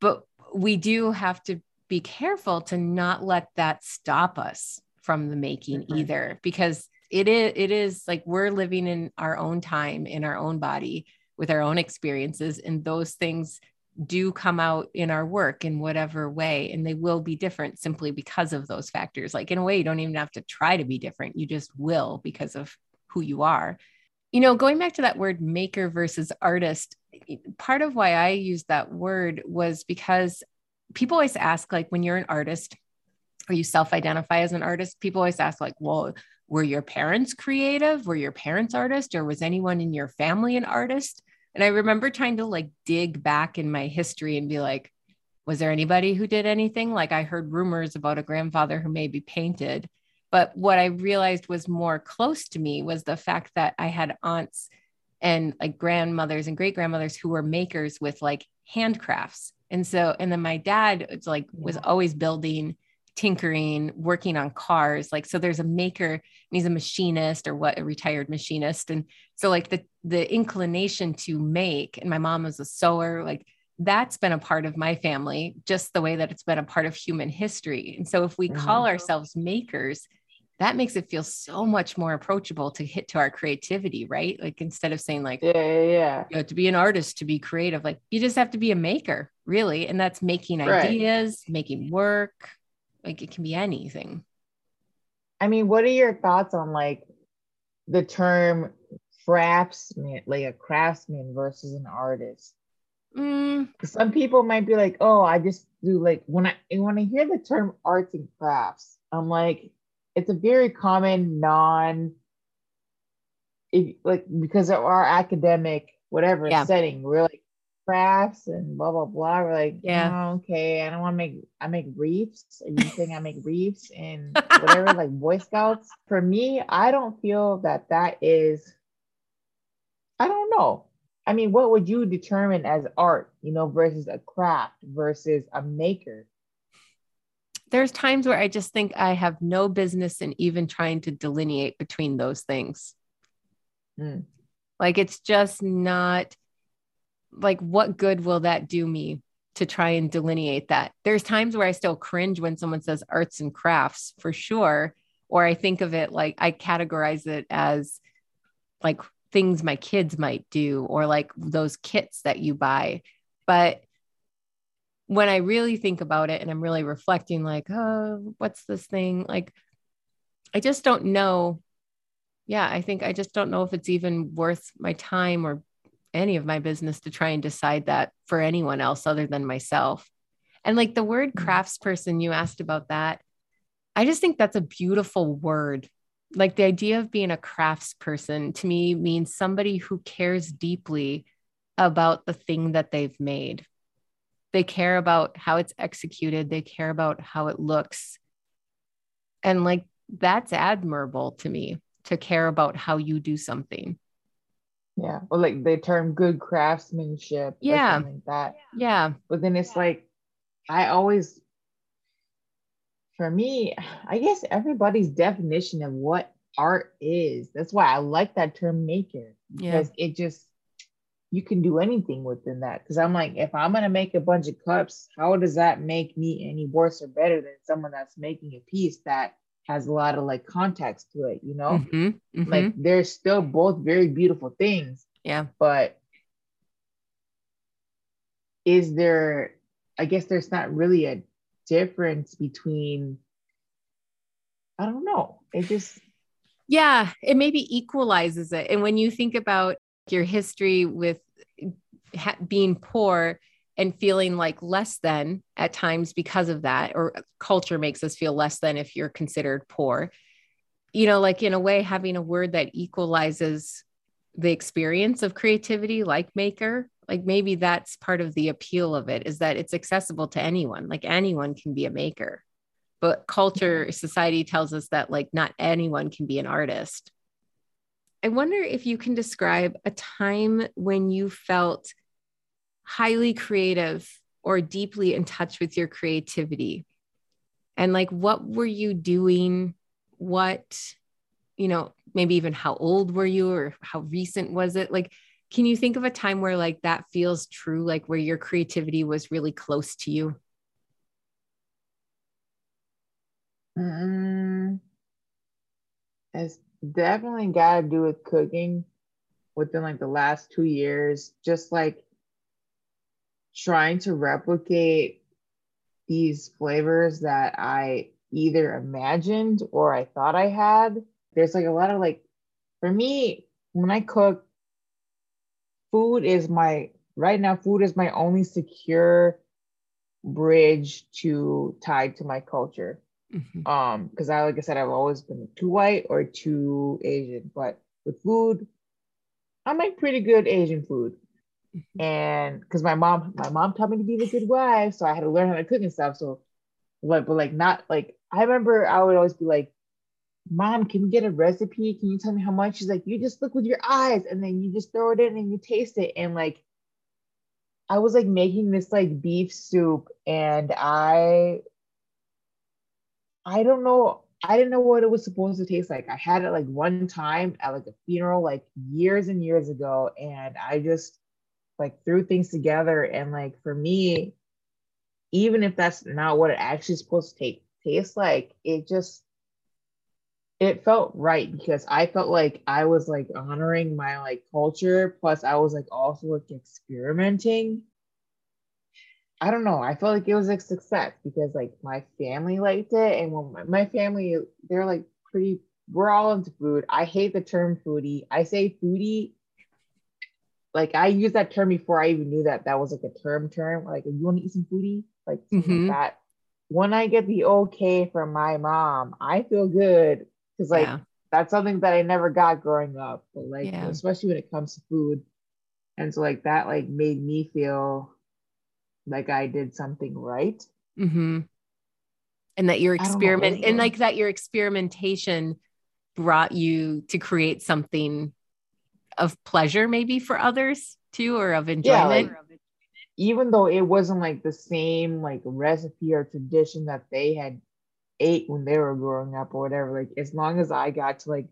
But we do have to be careful to not let that stop us from the making mm-hmm. either, because it is, it is like we're living in our own time, in our own body, with our own experiences, and those things do come out in our work in whatever way and they will be different simply because of those factors. Like in a way you don't even have to try to be different you just will because of who you are. You know going back to that word maker versus artist part of why i used that word was because people always ask like when you're an artist or you self-identify as an artist people always ask like well were your parents creative were your parents artists or was anyone in your family an artist and I remember trying to like dig back in my history and be like, was there anybody who did anything? Like I heard rumors about a grandfather who maybe painted. But what I realized was more close to me was the fact that I had aunts and like grandmothers and great grandmothers who were makers with like handcrafts. And so, and then my dad was like, was always building tinkering, working on cars. Like, so there's a maker and he's a machinist or what a retired machinist. And so like the the inclination to make, and my mom was a sewer, like that's been a part of my family, just the way that it's been a part of human history. And so if we mm-hmm. call ourselves makers, that makes it feel so much more approachable to hit to our creativity, right? Like instead of saying like, yeah, yeah, yeah. You know, to be an artist, to be creative, like you just have to be a maker, really, and that's making right. ideas, making work, like it can be anything. I mean, what are your thoughts on like the term craftsman, like a craftsman versus an artist? Mm. Some people might be like, "Oh, I just do like when I when I hear the term arts and crafts, I'm like, it's a very common non, if, like because of our academic whatever yeah. setting, we're like crafts and blah blah blah. We're like, yeah, oh, okay. I don't want to make. I make reefs. Are you saying I make reefs [LAUGHS] and whatever, like Boy Scouts? For me, I don't feel that that is. I don't know. I mean, what would you determine as art? You know, versus a craft versus a maker. There's times where I just think I have no business in even trying to delineate between those things. Mm. Like it's just not like what good will that do me to try and delineate that there's times where i still cringe when someone says arts and crafts for sure or i think of it like i categorize it as like things my kids might do or like those kits that you buy. But when I really think about it and I'm really reflecting, like, oh, what's this thing? Like, I just don't know. Yeah, I think I just don't know if it's even worth my time or any of my business to try and decide that for anyone else other than myself. And like the word mm-hmm. craftsperson, you asked about that. I just think that's a beautiful word. Like the idea of being a craftsperson to me means somebody who cares deeply about the thing that they've made. They care about how it's executed, they care about how it looks. And like that's admirable to me to care about how you do something. Yeah. Or like the term good craftsmanship. Yeah. like that. Yeah. But then it's like, I always, for me, I guess everybody's definition of what art is. That's why I like that term maker because yeah. it just, you can do anything within that. Because I'm like, if I'm going to make a bunch of cups, how does that make me any worse or better than someone that's making a piece that has a lot of like context to it, you know? Mm-hmm, mm-hmm. Like they're still both very beautiful things. Yeah. But is there, I guess there's not really a difference between, I don't know. It just, yeah, it maybe equalizes it. And when you think about your history with ha- being poor, and feeling like less than at times because of that, or culture makes us feel less than if you're considered poor. You know, like in a way, having a word that equalizes the experience of creativity, like maker, like maybe that's part of the appeal of it is that it's accessible to anyone, like anyone can be a maker. But culture, mm-hmm. society tells us that like not anyone can be an artist. I wonder if you can describe a time when you felt highly creative or deeply in touch with your creativity? And like what were you doing? What you know maybe even how old were you or how recent was it? Like can you think of a time where like that feels true like where your creativity was really close to you? Mm, it's definitely got to do with cooking within like the last two years. Just like trying to replicate these flavors that I either imagined or I thought I had. There's like a lot of like, for me, when I cook, food is my, right now, food is my only secure bridge to tied to my culture. Mm-hmm. Um, because I, like I said, I've always been too white or too Asian, but with food, I make pretty good Asian food. Mm-hmm. and because my mom my mom taught me to be the good wife so i had to learn how to cook and stuff so but, but like not like i remember i would always be like mom can we get a recipe can you tell me how much she's like you just look with your eyes and then you just throw it in and you taste it and like i was like making this like beef soup and i i don't know I didn't know what it was supposed to taste like. I had it like one time at like a funeral like years and years ago and I just like threw things together. And like for me even if that's not what it actually supposed to take taste like it just it felt right because i felt like i was like honoring my like culture. Plus i was like also like experimenting. I don't know. I felt like it was a success because like my family liked it. And when my, my family they're like pretty we're all into food. I hate the term foodie. I say foodie like I used that term before I even knew that that was like a term term. Like you want to eat some foodie, like, mm-hmm. like that. When I get the okay from my mom, I feel good because like yeah. that's something that I never got growing up. But like yeah. especially when it comes to food, and so like that like made me feel like I did something right. Mm-hmm. And that your experiment and like that your experimentation brought you to create something of pleasure maybe for others too or of enjoyment? yeah, like, even though it wasn't like the same like recipe or tradition that they had ate when they were growing up or whatever like as long as i got to like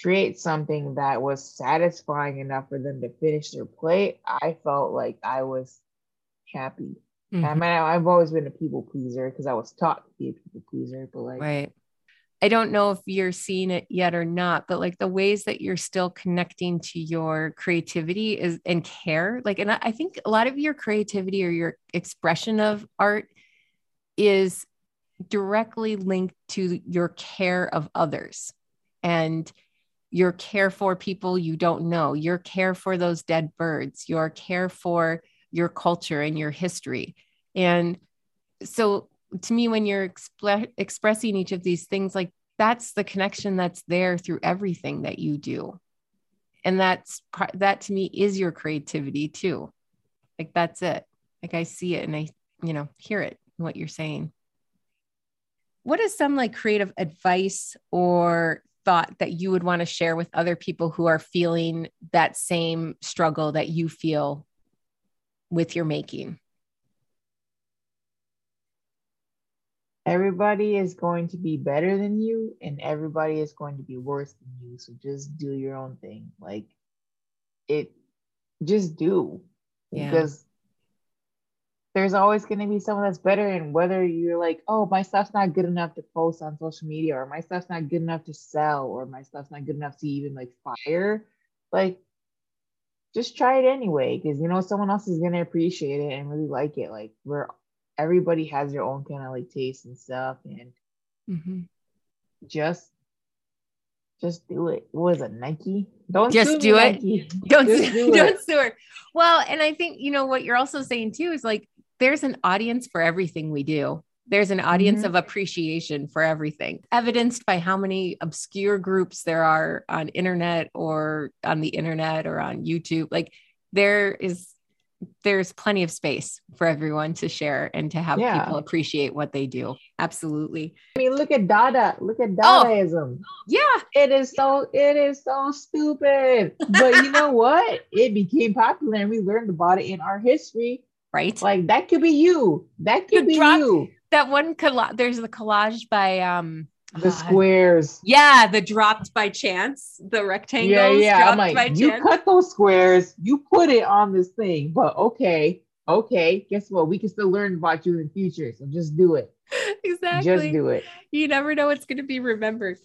create something that was satisfying enough for them to finish their plate i felt like i was happy. Mm-hmm. i mean i've always been a people pleaser because i was taught to be a people pleaser but like right I don't know if you're seeing it yet or not, but like the ways that you're still connecting to your creativity is and care. Like, and I think a lot of your creativity or your expression of art is directly linked to your care of others and your care for people you don't know, your care for those dead birds, your care for your culture and your history. And so to me when you're expressing each of these things like that's the connection that's there through everything that you do. And that's that to me is your creativity too. Like that's it. Like i see it and i you know hear it what you're saying. What is some like creative advice or thought that you would want to share with other people who are feeling that same struggle that you feel with your making everybody is going to be better than you and everybody is going to be worse than you. So just do your own thing. Like it just do. Yeah. because there's always going to be someone that's better and whether you're like oh my stuff's not good enough to post on social media or my stuff's not good enough to sell or my stuff's not good enough to even like fire like just try it anyway because you know someone else is going to appreciate it and really like it. Like we're everybody has their own kind of like taste and stuff and mm-hmm. just just do it. Was it, Nike? Don't just do it. Nike. [LAUGHS] Don't just do [LAUGHS] don't sue her. Well, and I think you know what you're also saying too is like there's an audience for everything we do. There's an audience mm-hmm. of appreciation for everything, evidenced by how many obscure groups there are on internet or on the internet or on YouTube. Like there is there's plenty of space for everyone to share and to have yeah. people appreciate what they do. Absolutely. I mean, look at Dada. Look at oh, Dadaism. Oh, yeah. It is so it is so stupid. But you know what? It became popular and we learned about it in our history. Right. Like that could be you. That could you be you. That one collage. There's a collage by um the squares. Yeah, the dropped by chance, the rectangles. Yeah, yeah. I'm like, you chance. cut those squares, you put it on this thing, but okay, okay. Guess what? We can still learn about you in the future, so just do it. [LAUGHS] Exactly. Just do it. You never know what's going to be remembered.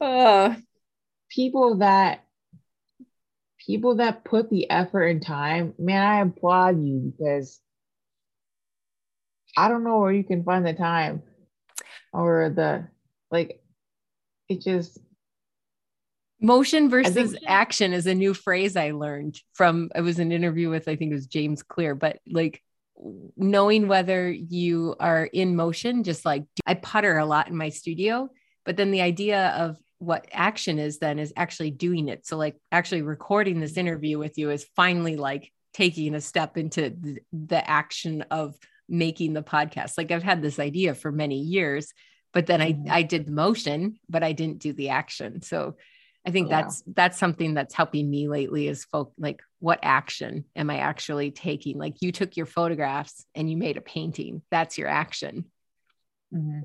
Uh. People that people that put the effort and time, man, I applaud you because I don't know where you can find the time or the like it just motion versus think, action is a new phrase I learned from it was an interview with I think it was James Clear, but like knowing whether you are in motion, just like I putter a lot in my studio, but then the idea of what action is then is actually doing it. So like actually recording this interview with you is finally like taking a step into the, the action of making the podcast. Like I've had this idea for many years, but then I mm-hmm. I did the motion, but I didn't do the action. So I think yeah. that's that's something that's helping me lately is folk like what action am I actually taking? Like you took your photographs and you made a painting. That's your action. Mm-hmm.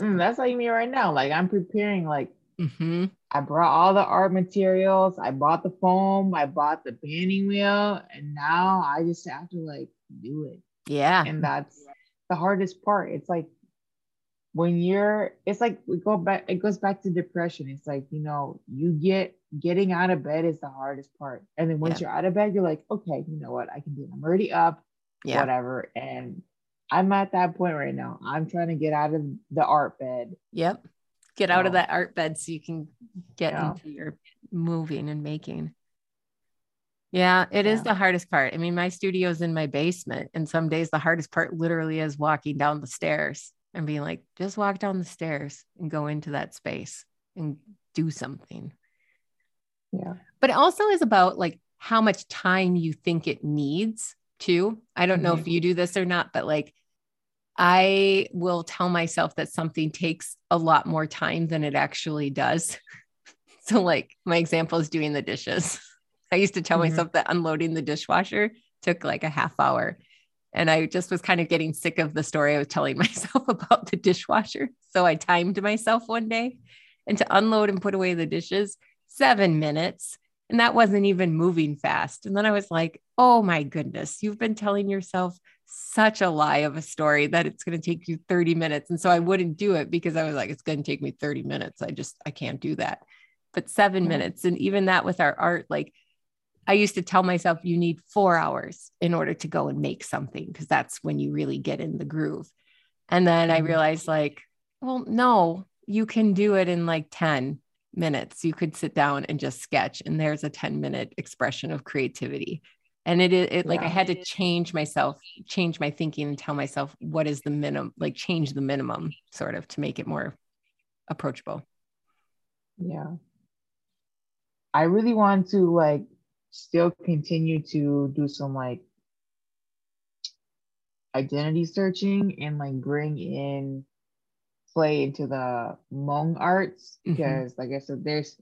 Mm, that's like me right now. Like I'm preparing. Like mm-hmm. I brought all the art materials. I bought the foam. I bought the painting wheel, and now I just have to like do it. Yeah, and that's the hardest part. It's like when you're it's like we go back it goes back to depression it's like you know you get getting out of bed is the hardest part and then once yeah. you're out of bed you're like okay you know what i can do it i'm already up yeah. whatever and i'm at that point right now i'm trying to get out of the art bed yep get out of that art bed so you can get yeah. into your moving and making yeah, it yeah. is the hardest part. I mean, my studio's in my basement, and some days the hardest part literally is walking down the stairs and being like, just walk down the stairs and go into that space and do something. Yeah. But it also is about like how much time you think it needs too. I don't know mm-hmm. if you do this or not, but like I will tell myself that something takes a lot more time than it actually does. [LAUGHS] so, like, my example is doing the dishes. [LAUGHS] I used to tell mm-hmm. myself that unloading the dishwasher took like a half hour. And I just was kind of getting sick of the story I was telling [LAUGHS] myself about the dishwasher. So I timed myself one day and to unload and put away the dishes, seven minutes. And that wasn't even moving fast. And then I was like, oh my goodness, you've been telling yourself such a lie of a story that it's going to take you 30 minutes. And so I wouldn't do it because I was like, it's going to take me 30 minutes. I just, I can't do that. But seven minutes. And even that with our art, like I used to tell myself, you need four hours in order to go and make something because that's when you really get in the groove. And then I mm-hmm. realized, like, well, no, you can do it in like 10 minutes. You could sit down and just sketch, and there's a 10 minute expression of creativity. And it is it, like yeah. I had to change myself, change my thinking, and tell myself what is the minimum, like change the minimum sort of to make it more approachable. Yeah. I really want to like still continue to do some like identity searching and like bring in play into the Hmong arts because mm-hmm. like I said, there's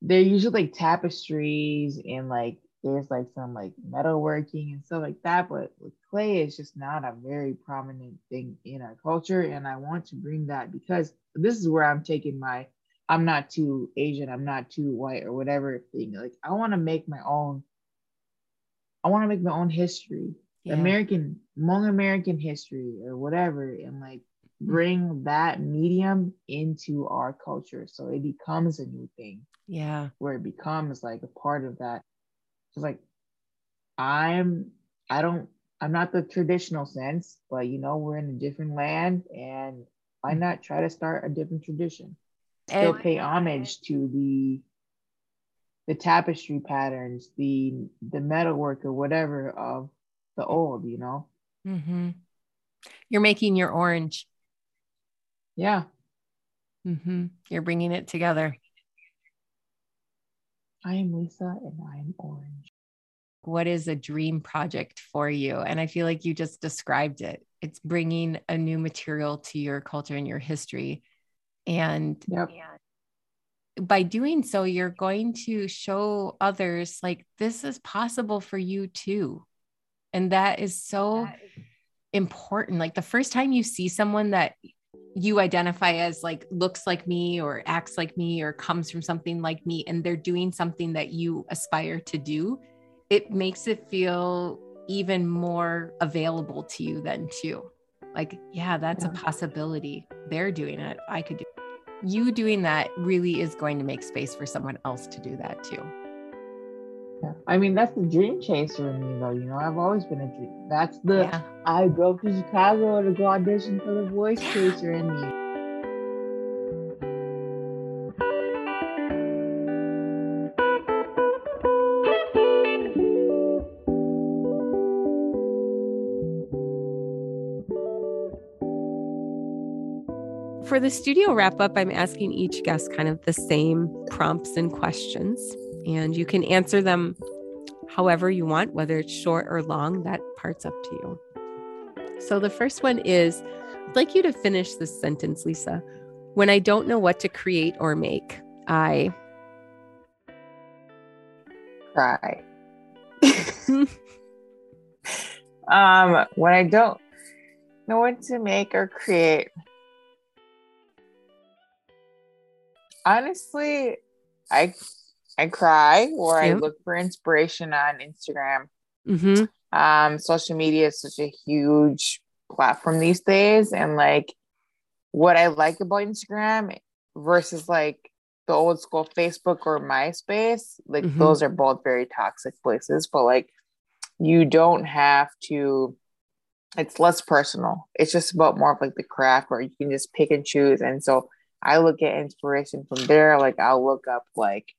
they're usually like tapestries and like there's like some like metalworking and stuff like that, but with clay it's just not a very prominent thing in our culture. And I want to bring that because this is where I'm taking my I'm not too Asian, I'm not too white or whatever thing. Like I want to make my own, I want to make my own history, yeah. American, Hmong American history or whatever, and like bring that medium into our culture so it becomes a new thing. Yeah. Where it becomes like a part of that. It's like I'm I don't I'm not the traditional sense, but you know, we're in a different land and why mm. not try to start a different tradition? Still pay homage to the the tapestry patterns, the the metalwork or whatever of the old, you know. Mm-hmm. You're making your orange. Yeah. Mm-hmm. You're bringing it together. I am Lisa and I'm orange. What is a dream project for you? And I feel like you just described it. It's bringing a new material to your culture and your history and, yep. and by doing so, you're going to show others like this is possible for you too. And that is so that is- important. Like the first time you see someone that you identify as like looks like me or acts like me or comes from something like me and they're doing something that you aspire to do it makes it feel even more available to you then too like yeah that's yeah. a possibility they're doing it i could do you doing that really is going to make space for someone else to do that too. Yeah. I mean, that's the dream chaser in me, though. You know, I've always been a dream. That's the yeah. I drove to Chicago to go audition for the voice chaser in me. For the studio wrap up, I'm asking each guest kind of the same prompts and questions, and you can answer them however you want, whether it's short or long, that part's up to you. So the first one is I'd like you to finish this sentence, Lisa. When I don't know what to create or make, I cry. [LAUGHS] um, when I don't know what to make or create, honestly, I I cry or I look for inspiration on Instagram. Mm-hmm. Um, social media is such a huge platform these days, and like what I like about Instagram versus like the old school Facebook or MySpace, like mm-hmm. those are both very toxic places, but like you don't have to it's less personal. It's just about more of like the craft where you can just pick and choose. And so I look at inspiration from there. Like I'll look up like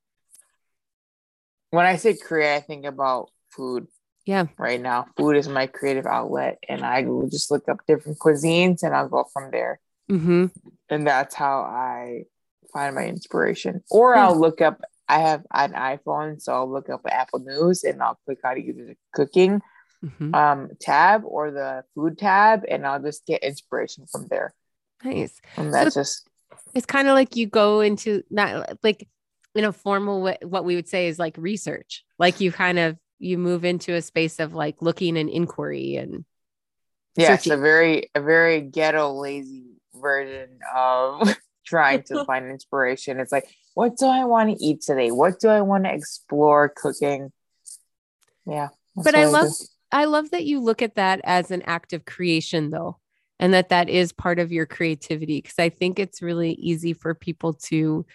when I say create, I think about food. Yeah. Right now, food is my creative outlet, and I will just look up different cuisines and I'll go from there. Mm-hmm. And that's how I find my inspiration. Or I'll look up. I have an iPhone, so I'll look up Apple News and I'll click on either the cooking mm-hmm. um, tab or the food tab, and I'll just get inspiration from there. Nice. And that's so, just it's kind of like you go into not like in a formal way, what we would say is like research. Like you kind of you move into a space of like looking and inquiry and yes, a very a very ghetto lazy version of [LAUGHS] trying to [LAUGHS] find inspiration. It's like, what do I want to eat today? What do I want to explore cooking? Yeah. But I love I love that you look at that as an act of creation though and that that is part of your creativity because I think it's really easy for people to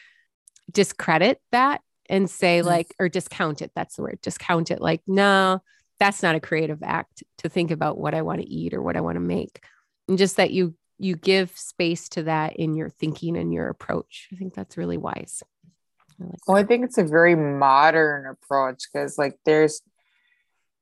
discredit that and say like or discount it that's the word discount it like no that's not a creative act to think about what I want to eat or what I want to make and just that you you give space to that in your thinking and your approach. I think that's really wise. I like well, I think it's a very modern approach because, like, there's,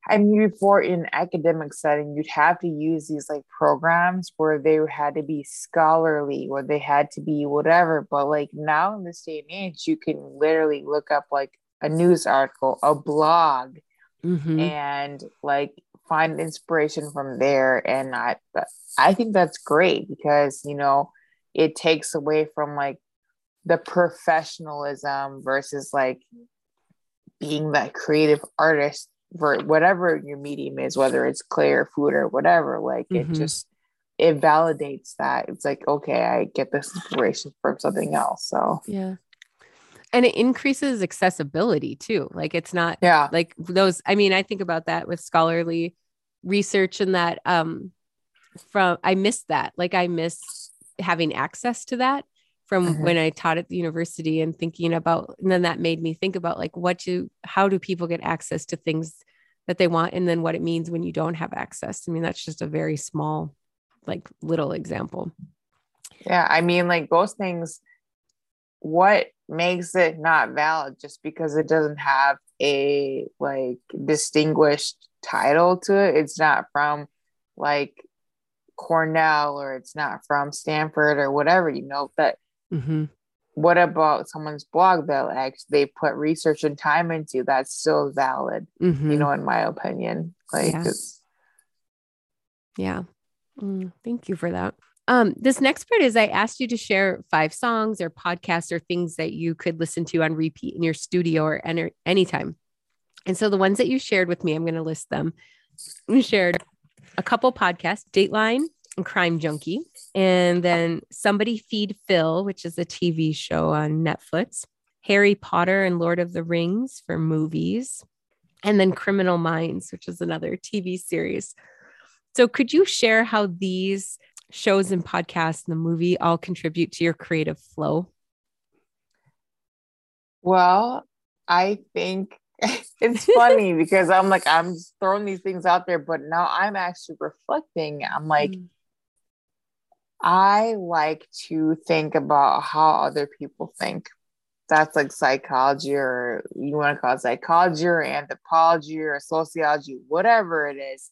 I mean, before in academic setting, you'd have to use these like programs where they had to be scholarly, where they had to be whatever. But like now in this day and age, you can literally look up like a news article, a blog, mm-hmm. and like find inspiration from there and i i think that's great because you know it takes away from like the professionalism versus like being that creative artist for whatever your medium is whether it's clay or food or whatever like mm-hmm. it just it validates that. It's like okay i get this inspiration from something else so. Yeah. And it increases accessibility too. Like it's not yeah. like those i mean i think about that with scholarly research and that um from i miss that. Like i miss having access to that from mm-hmm. when i taught at the university and thinking about and then that made me think about like what do how do people get access to things that they want and then what it means when you don't have access? I mean that's just a very small like little example. Yeah i mean like those things what makes it not valid just because it doesn't have a like distinguished title to it? It's not from like cornell or it's not from stanford or whatever you know that mm-hmm. what about someone's blog that actually they put research and time into that's still valid mm-hmm. you know in my opinion like yeah, yeah. Mm, thank you for that um, this next part is I asked you to share five songs or podcasts or things that you could listen to on repeat in your studio or any, anytime. And so the ones that you shared with me, I'm going to list them. You shared a couple podcasts, Dateline Crime Junkie, and then Somebody Feed Phil, which is a TV show on Netflix, Harry Potter and Lord of the Rings for movies, and then Criminal Minds, which is another TV series. So could you share how these shows and podcasts and the movie all contribute to your creative flow? Well, I think [LAUGHS] it's funny [LAUGHS] because I'm like, I'm just throwing these things out there, but now I'm actually reflecting. I'm like, mm. I like to think about how other people think. That's like psychology, or you want to call it psychology, or anthropology, or sociology, whatever it is.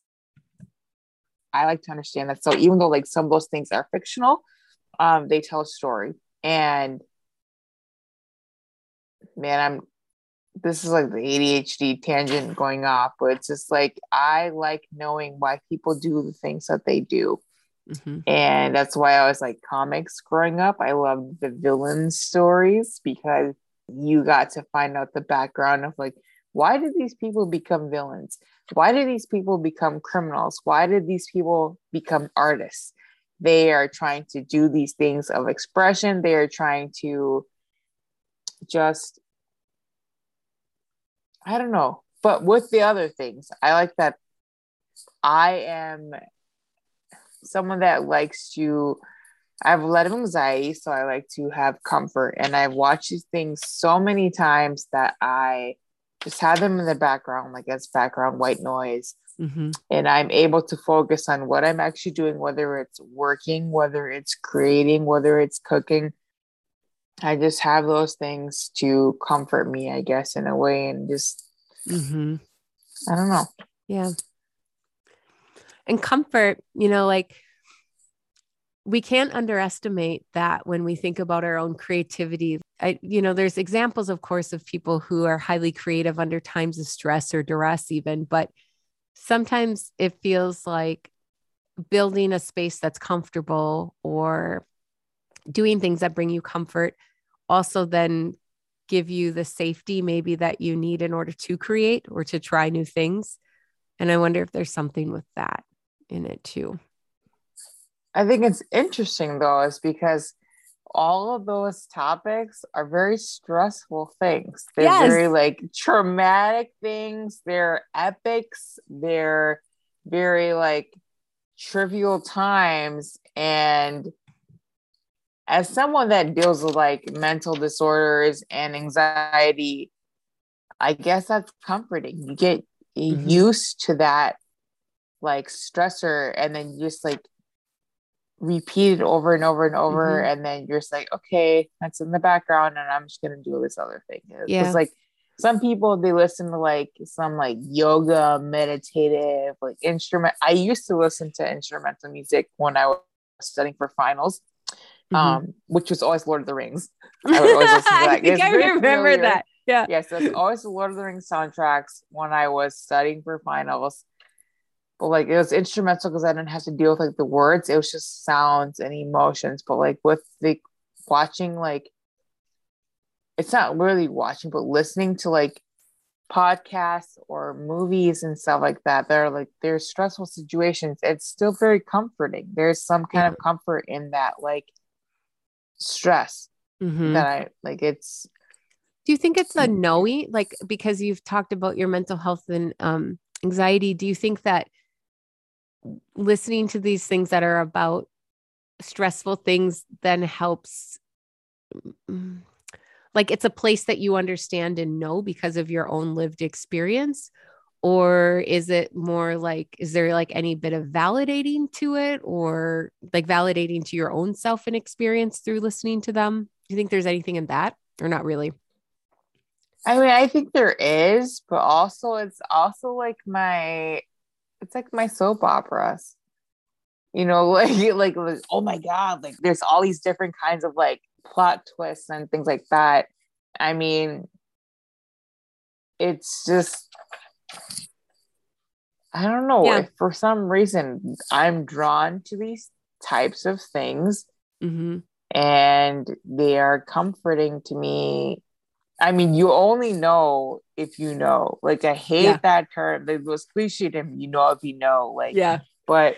I like to understand that. So even though like some of those things are fictional, um, they tell a story. And man, I'm this is like the ADHD tangent going off, but it's just like I like knowing why people do the things that they do. Mm-hmm. And that's why I was like comics growing up. I loved the villain stories because you got to find out the background of like why did these people become villains? Why did these people become criminals? Why did these people become artists? They are trying to do these things of expression. They are trying to just, I don't know. But with the other things, I like that I am someone that likes to I have a lot of anxiety, so I like to have comfort. And I've watched these things so many times that I just have them in the background, like as background white noise. Mm-hmm. And I'm able to focus on what I'm actually doing, whether it's working, whether it's creating, whether it's cooking. I just have those things to comfort me, I guess, in a way, and just, mm-hmm. I don't know. Yeah. And comfort, you know, like we can't underestimate that when we think about our own creativity. I, you know, there's examples, of course, of people who are highly creative under times of stress or duress, even, but sometimes it feels like building a space that's comfortable or doing things that bring you comfort also then give you the safety maybe that you need in order to create or to try new things. And I wonder if there's something with that in it too. I think it's interesting though, is because all of those topics are very stressful things. They're yes. very like traumatic things. They're epics. They're very like trivial times and as someone that deals with like mental disorders and anxiety i guess that's comforting you get mm-hmm. used to that like stressor and then you just like repeat it over and over and over mm-hmm. and then you're just like okay that's in the background and i'm just gonna do this other thing yeah. it's like some people they listen to like some like yoga meditative like instrument i used to listen to instrumental music when i was studying for finals mm-hmm. um which was always lord of the rings [LAUGHS] i would always listen to that i think i remember familiar. that yeah yeah so it's always the lord of the rings soundtracks when i was studying for finals but like it was instrumental because i didn't have to deal with like the words it was just sounds and emotions but like with the watching like it's not really watching, but listening to like podcasts or movies and stuff like that are like there's stressful situations, it's still very comforting. There's some kind of comfort in that like stress mm-hmm. that I like it's do you think it's a knowing like because you've talked about your mental health and um anxiety do you think that listening to these things that are about stressful things then helps mm, like it's a place that you understand and know because of your own lived experience? Or is it more like is there like any bit of validating to it or like validating to your own self and experience through listening to them? Do you think there's anything in that or not really? I mean i think there is but also it's also like my it's like my soap operas you know [LAUGHS] like like oh my god like there's all these different kinds of like plot twists and things like that. I mean, it's just I don't know. Yeah. for some reason I'm drawn to these types of things, mm-hmm. and they are comforting to me. I mean, you only know if you know. Like, I hate yeah. that term. It was cliche to me. You know if you know. Like, yeah. But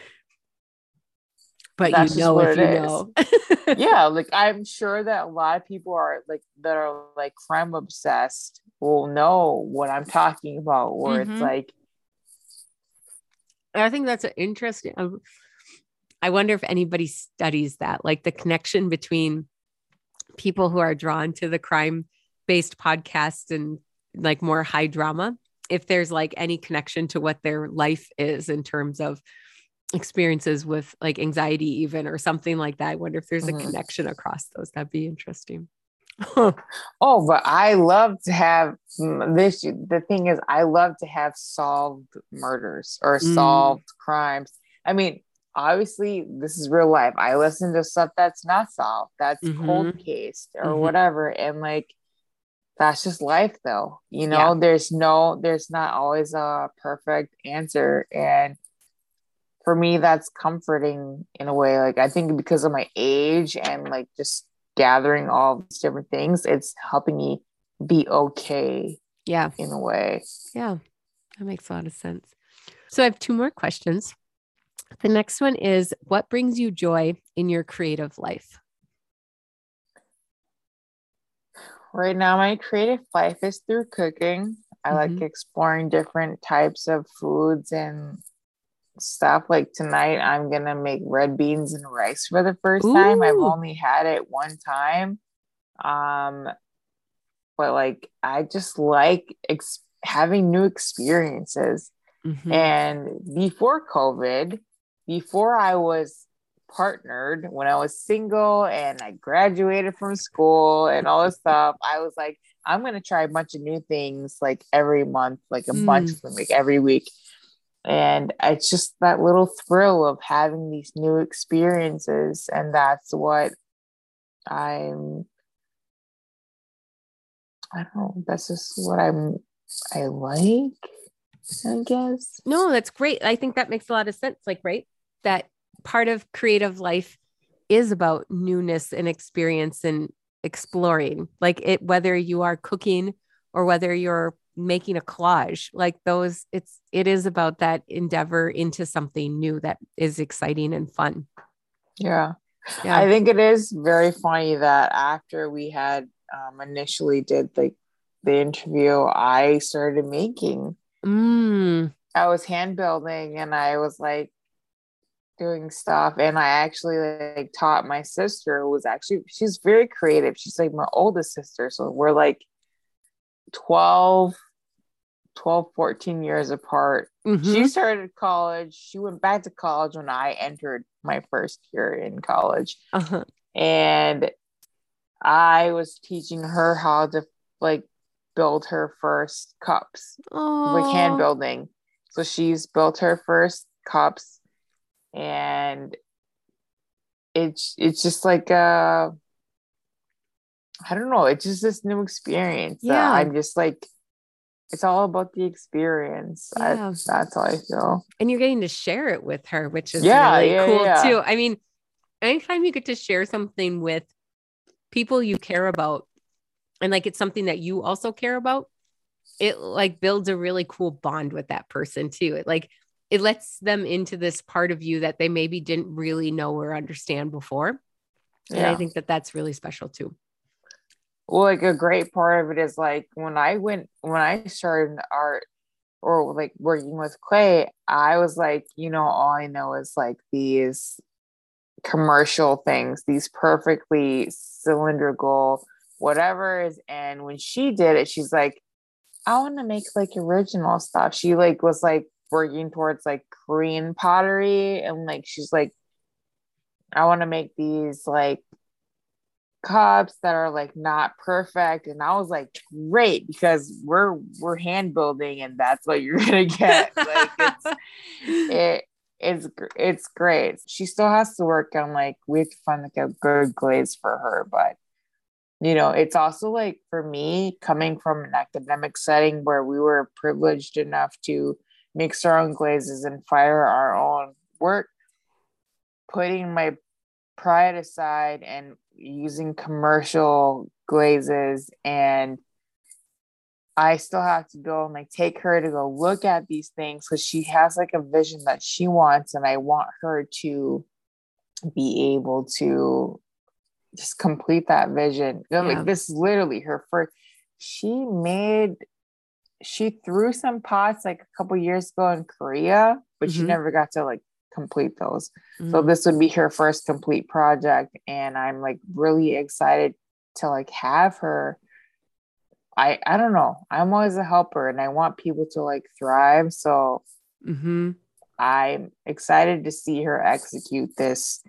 but you know if you know. [LAUGHS] [LAUGHS] yeah, like I'm sure that a lot of people are like that are like crime obsessed will know what I'm talking about, where mm-hmm. it's like I think that's an interesting. I wonder if anybody studies that, like the connection between people who are drawn to the crime based podcasts and like more high drama, if there's like any connection to what their life is in terms of experiences with like anxiety even or something like that i wonder if there's mm-hmm. a connection across those that'd be interesting [LAUGHS] oh but i love to have mm, this the thing is i love to have solved murders or mm. solved crimes i mean obviously this is real life i listen to stuff that's not solved that's mm-hmm. cold case or mm-hmm. whatever and like that's just life though. You know yeah. there's no there's not always a perfect answer. And for me that's comforting in a way. Like i think because of my age and like just gathering all these different things it's helping me be okay yeah. in a way. Yeah. That makes a lot of sense. So i have two more questions. The next one is what brings you joy in your creative life right now my creative life is through cooking i mm-hmm. like exploring different types of foods and stuff. Like tonight, I'm gonna make red beans and rice for the first Ooh. time. I've only had it one time. Um, but like I just like ex- having new experiences. Mm-hmm. And before COVID, before I was partnered, when I was single and I graduated from school and all this stuff, I was like, I'm gonna try a bunch of new things like every month, like a mm. bunch of them, like every week. And it's just that little thrill of having these new experiences and that's what i'm i don't know that's just what i'm i like i guess. No that's great. I think that makes a lot of sense like right? That part of creative life is about newness and experience and exploring like it whether you are cooking or whether you're making a collage like those it's it is about that endeavor into something new that is exciting and fun yeah, yeah. i think it is very funny that after we had um, initially did like the interview i started making mm. I was hand building and I was like doing stuff and I actually like taught my sister who was actually she's very creative. She's like my oldest sister. So we're like 12 12 14 years apart. Mhm. She started college. She went back to college when I entered my first year in college Uh-huh. and I was teaching her how to like build her first cups like hand building. So she's built her first cups and it's it's just like uh I don't know, it's just this new experience. Yeah. I'm just like it's all about the experience. I- Yeah. that's how I feel. and you're getting to share it with her, which is Yeah, really yeah, cool yeah. too. I mean, anytime you get to share something with people you care about and like it's something that you also care about, it like builds a really cool bond with that person too. It like it lets them into this part of you that they maybe didn't really know or understand before. And I think that that's really special too. Well, like a great part of it is like when I went when I started art or like working with clay, I was like, you know, all I know is like these commercial things, these perfectly cylindrical whatever is and when she did it, she's like, I want to make like original stuff. She like was like working towards like Korean pottery and like she's like, I want to make these like cups that are like not perfect. And i was like great because we're we're hand building and that's what you're [LAUGHS] gonna get. Like it's [LAUGHS] it it's it's great. She still has to work on like we have to find like a good glaze for her but you know it's also like for me coming from an academic setting where we were privileged enough to mix our own glazes and fire our own work putting my pride aside and using commercial glazes and I still have to go and like take her to go look at these things because she has like a vision that she wants and I want her to be able to just complete that vision. Yeah. Like this is literally her first she made she threw some pots like a couple years ago in Korea, but she Mhm. never got to like complete those. So Mm. this would be her first complete project and I'm like really excited to like have her I I don't know. I'm always a helper and I want people to like thrive, so Mhm. I'm excited to see her execute this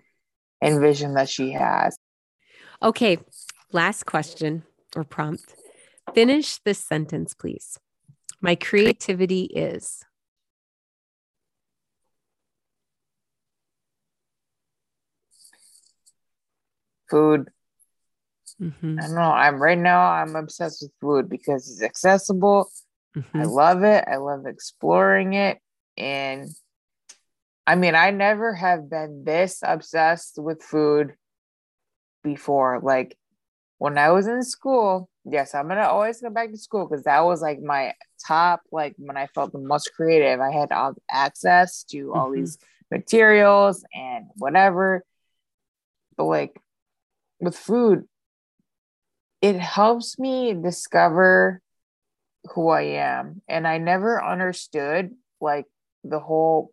envision that she has. Okay, last question or prompt. Finish this sentence, please. My creativity is. Food. Mhm, I don't know. I'm right now I'm obsessed with food because it's accessible. I mhm. love it. I love exploring it. And I mean, I never have been this obsessed with food before. Like when I was in school, yes, I'm gonna always go back to school because that was like my top, like when I felt the most creative. I had all access to all Mhm. these materials and whatever. But like with food, it helps me discover who I am. And I never understood like the whole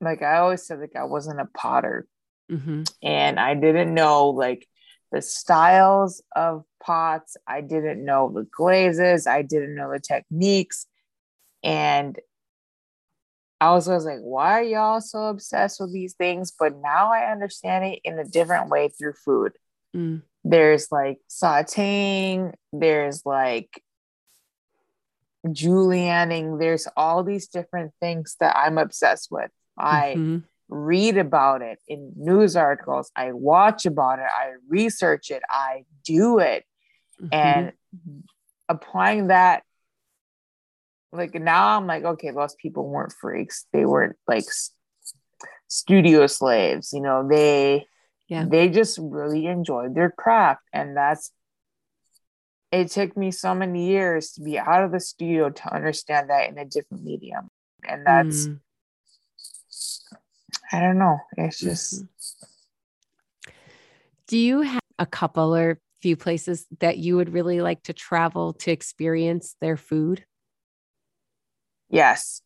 like I always said like I wasn't a potter Mhm. and I didn't know like the styles of pots. I didn't know the glazes. I didn't know the techniques. And I was always like, why are y'all so obsessed with these things? But now I understand it in a different way through food Mm. there's like sauteing, there's like julienning, there's all these different things that I'm obsessed with. I Mhm. Read about it in news articles, I watch about it, I research it, I do it, Mhm. and applying that. Like now, I'm like, okay, those people weren't freaks. They weren't like studio slaves. You know, they Yeah. they just really enjoyed their craft and that's it took me so many years to be out of the studio to understand that in a different medium and that's Mm. I don't know it's just Mhm. Do you have a couple or few places that you would really like to travel to experience their food? yes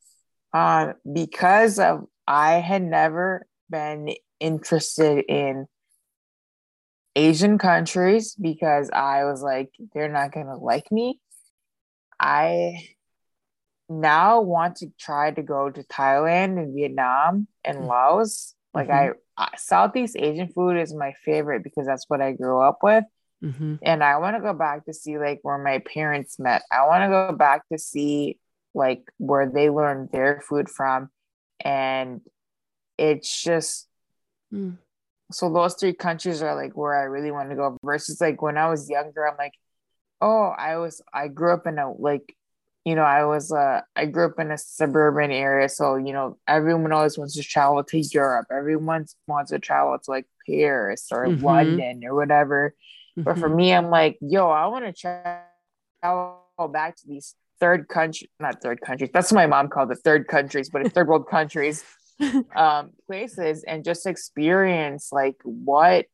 Uh, because of I had never been interested in Asian countries because I was like, they're not gonna like me. I now want to try to go to Thailand and Vietnam and mm. Laos. Like mm-hmm. I, Southeast Asian food is my favorite because that's what I grew up with. Mm-hmm. And I want to go back to see like where my parents met. I want to go back to see like where they learned their food from. And it's just mm. so those three countries are like where I really want to go versus like when I was younger, I'm like, oh, I was I grew up in a like you know, I was uh I grew up in a suburban area, so you know, everyone always wants to travel to Europe. Everyone wants to travel to like Paris or mm-hmm. London or whatever. Mm-hmm. But for mm-hmm. me, I'm like, yo, I want to travel back to these third country, not third countries. That's what my mom called it, third countries, but it's third world countries, [LAUGHS] um, places, and just experience like what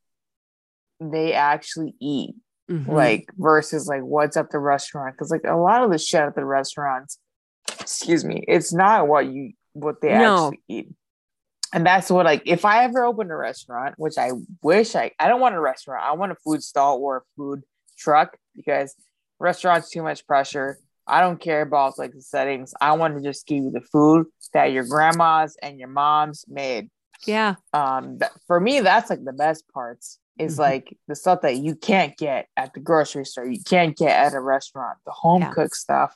they actually eat mm-hmm. like versus like what's at the restaurant because like a lot of the shit at the restaurants excuse me it's not what you what they no. actually eat. And that's what like if i ever open a restaurant which i wish i i don't want a restaurant i want a food stall or a food truck because restaurants too much pressure. I don't care about like the settings. I want to just give you the food that your grandmas and your moms made. Yeah. Um th- for me that's like the best parts is mm-hmm. like the stuff that you can't get at the grocery store, you can't get at a restaurant, the home yeah. cooked stuff.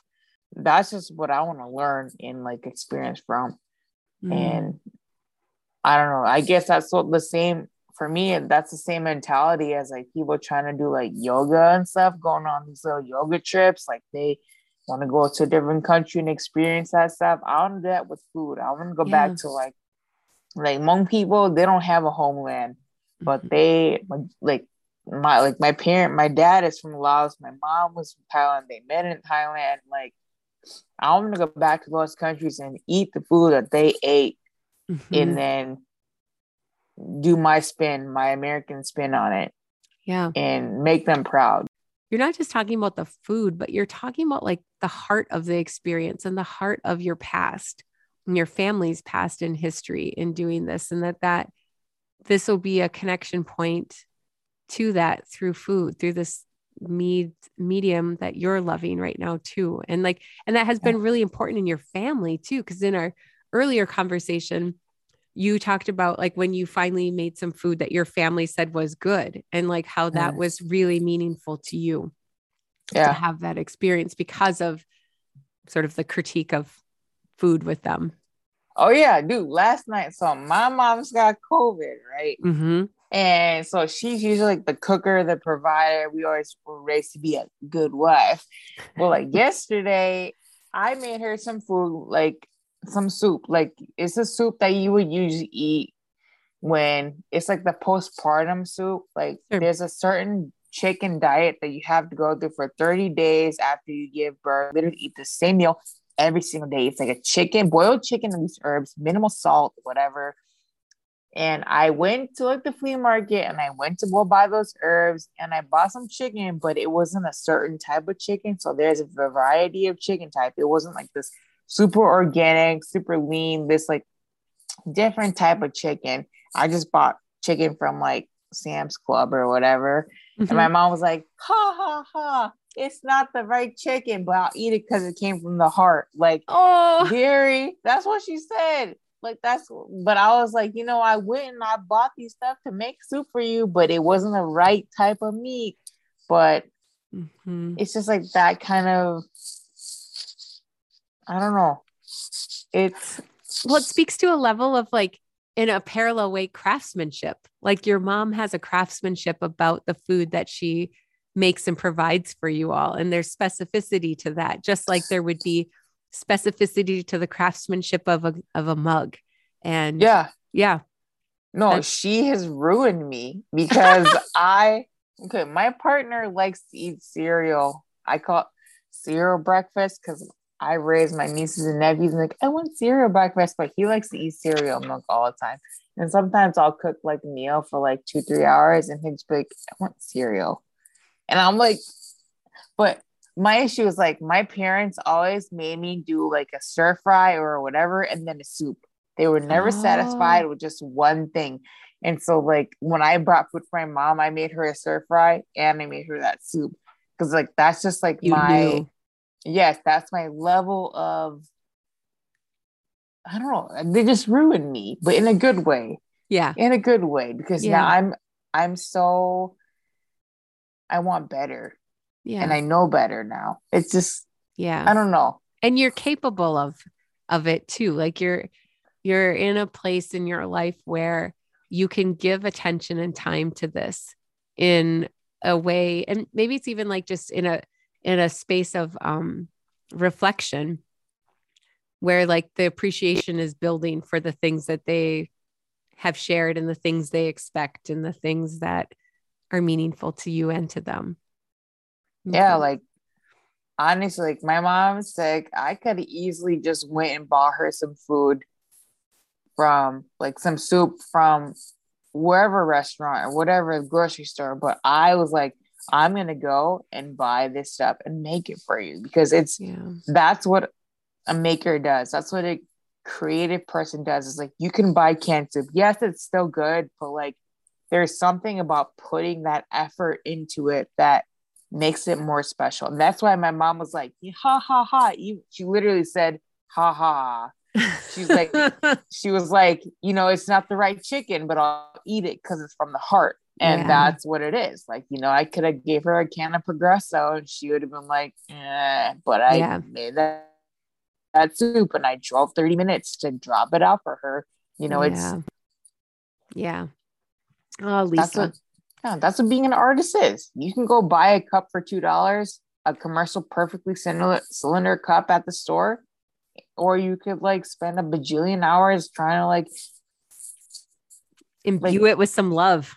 That's just what I want to learn and like experience from. Mm. And I don't know. I guess that's what the same for me. That's the same mentality as like people trying to do like yoga and stuff, going on these little yoga trips. Like they want to go to a different country and experience that stuff. I want to do that with food. I want to go yeah. back to like like Hmong people. They don't have a homeland but they like my like my parent my dad is from laos. My mom was from thailand. They met in thailand like i want to go back to those countries and eat the food that they ate mm-hmm. and then do my spin my american spin on it yeah. and make them proud. You're not just talking about the food but you're talking about like the heart of the experience and the heart of your past and your family's past and history in doing this and that that this will be a connection point to that through food, through this med- medium that you're loving right now too. And like, and that has been really important in your family too. Cause in our earlier conversation, you talked about like when you finally made some food that your family said was good and like how that was really meaningful to you yeah. to have that experience because of sort of the critique of food with them. Oh yeah, dude. Last night, so my mom's got COVID, right? Mm-hmm. And so she's usually like the cooker, the provider. We always were raised to be a good wife. Well, like [LAUGHS] yesterday, I made her some food, like some soup. Like it's a soup that you would usually eat when it's like the postpartum soup. Like sure. there's a certain chicken diet that you have to go through for 30 days after you give birth. Literally eat the same meal every single day. It's like a chicken, boiled chicken and these herbs, minimal salt, whatever. And I went to like the flea market and I went to go buy those herbs and I bought some chicken, but it wasn't a certain type of chicken. So there's a variety of chicken type. It wasn't like this super organic, super lean, this like different type of chicken. I just bought chicken from like Sam's Club or whatever. Mm-hmm. And my mom was like, ha ha ha it's not the right chicken, but I'll eat it because it came from the heart. Like, oh, Gary, that's what she said. Like, that's, but I was like, you know, I went and I bought these stuff to make soup for you, but it wasn't the right type of meat. But mm-hmm. it's just like that kind of, I don't know. It's, well, it speaks to a level of like, in a parallel way, craftsmanship. Like your mom has a craftsmanship about the food that she makes and provides for you all. And there's specificity to that, just like there would be specificity to the craftsmanship of a of a mug. And yeah, yeah. No, That's- she has ruined me because [LAUGHS] I okay, my partner likes to eat cereal. I call it cereal breakfast because I raise my nieces and nephews and like, I want cereal breakfast, but he likes to eat cereal milk all the time. And sometimes I'll cook like a meal for like two, three hours and he'll just be like, I want cereal. And I'm like, but my issue is like my parents always made me do like a stir fry or whatever and then a soup. They were never oh. satisfied with just one thing. And so like when I brought food for my mom, I made her a stir fry and I made her that soup. Cause like that's just like you my knew. Yes, that's my level of I don't know. They just ruined me, but in a good way. Yeah. In a good way. Because yeah. now I'm I'm so I want better. Yeah. And I know better now. It's just yeah. I don't know. And you're capable of of it too. Like you're you're in a place in your life where you can give attention and time to this in a way and maybe it's even like just in a in a space of um reflection where like the appreciation is building for the things that they have shared and the things they expect and the things that are meaningful to you and to them. Yeah, like honestly, like my mom's sick. I could easily just went and bought her some food from like some soup from wherever restaurant or whatever grocery store. But I was like, I'm gonna go and buy this stuff and make it for you because it's yeah. that's what a maker does. That's what a creative person does. Is like you can buy canned soup. Yes, it's still good, but like there's something about putting that effort into it that makes it more special. And that's why my mom was like, ha ha ha. She literally said, ha ha. She's like, [LAUGHS] she was like, you know, it's not the right chicken, but I'll eat it because it's from the heart. And yeah. that's what it is. Like, you know, I could have gave her a can of Progresso and she would have been like, eh, but I yeah. made that that soup and I drove 30 minutes to drop it off for her. You know, it's yeah. Oh, Lisa. That's what, yeah, that's what being an artist is. You can go buy a cup for two dollars, a commercial perfectly cylinder, cylinder cup at the store, or you could like spend a bajillion hours trying to like imbue like, it with some love.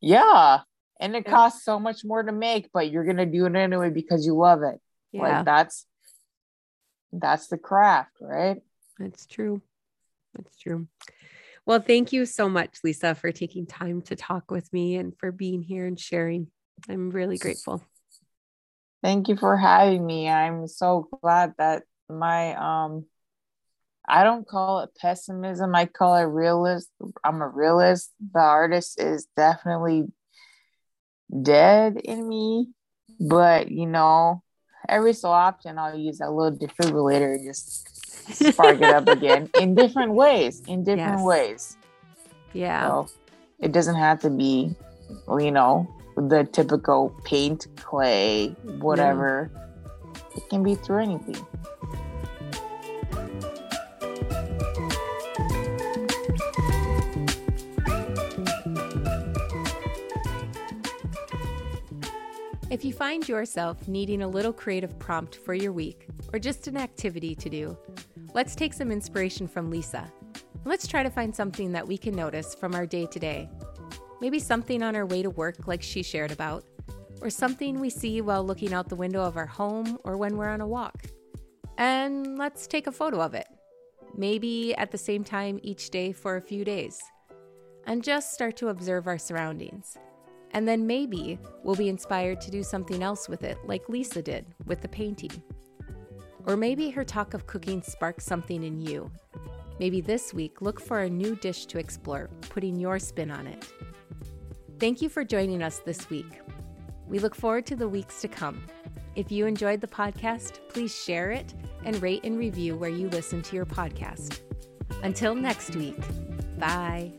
Yeah. And it costs so much more to make, but you're gonna do it anyway because you love it. Yeah. Like that's that's the craft, right? That's true. That's true. Well, thank you so much, Lisa, for taking time to talk with me and for being here and sharing. I'm really grateful. Thank you for having me. I'm so glad that my um I don't call it pessimism, I call it realist. I'm a realist. The artist is definitely dead in me, but you know, every so often I'll use that little defibrillator and just spark it up [LAUGHS] again in different ways. In different yes. ways. Yeah. So it doesn't have to be, you know, the typical paint, clay, whatever. It can be through anything. If you find yourself needing a little creative prompt for your week or just an activity to do, let's take some inspiration from Lisa. Let's try to find something that we can notice from our day to day. Maybe something on our way to work, like she shared about, or something we see while looking out the window of our home or when we're on a walk. And let's take a photo of it, maybe at the same time each day for a few days, and just start to observe our surroundings. And then maybe we'll be inspired to do something else with it, like Lisa did with the painting. Or maybe her talk of cooking sparks something in you. Maybe this week, look for a new dish to explore, putting your spin on it. Thank you for joining us this week. We look forward to the weeks to come. If you enjoyed the podcast, please share it and rate and review where you listen to your podcast. Until next week, bye.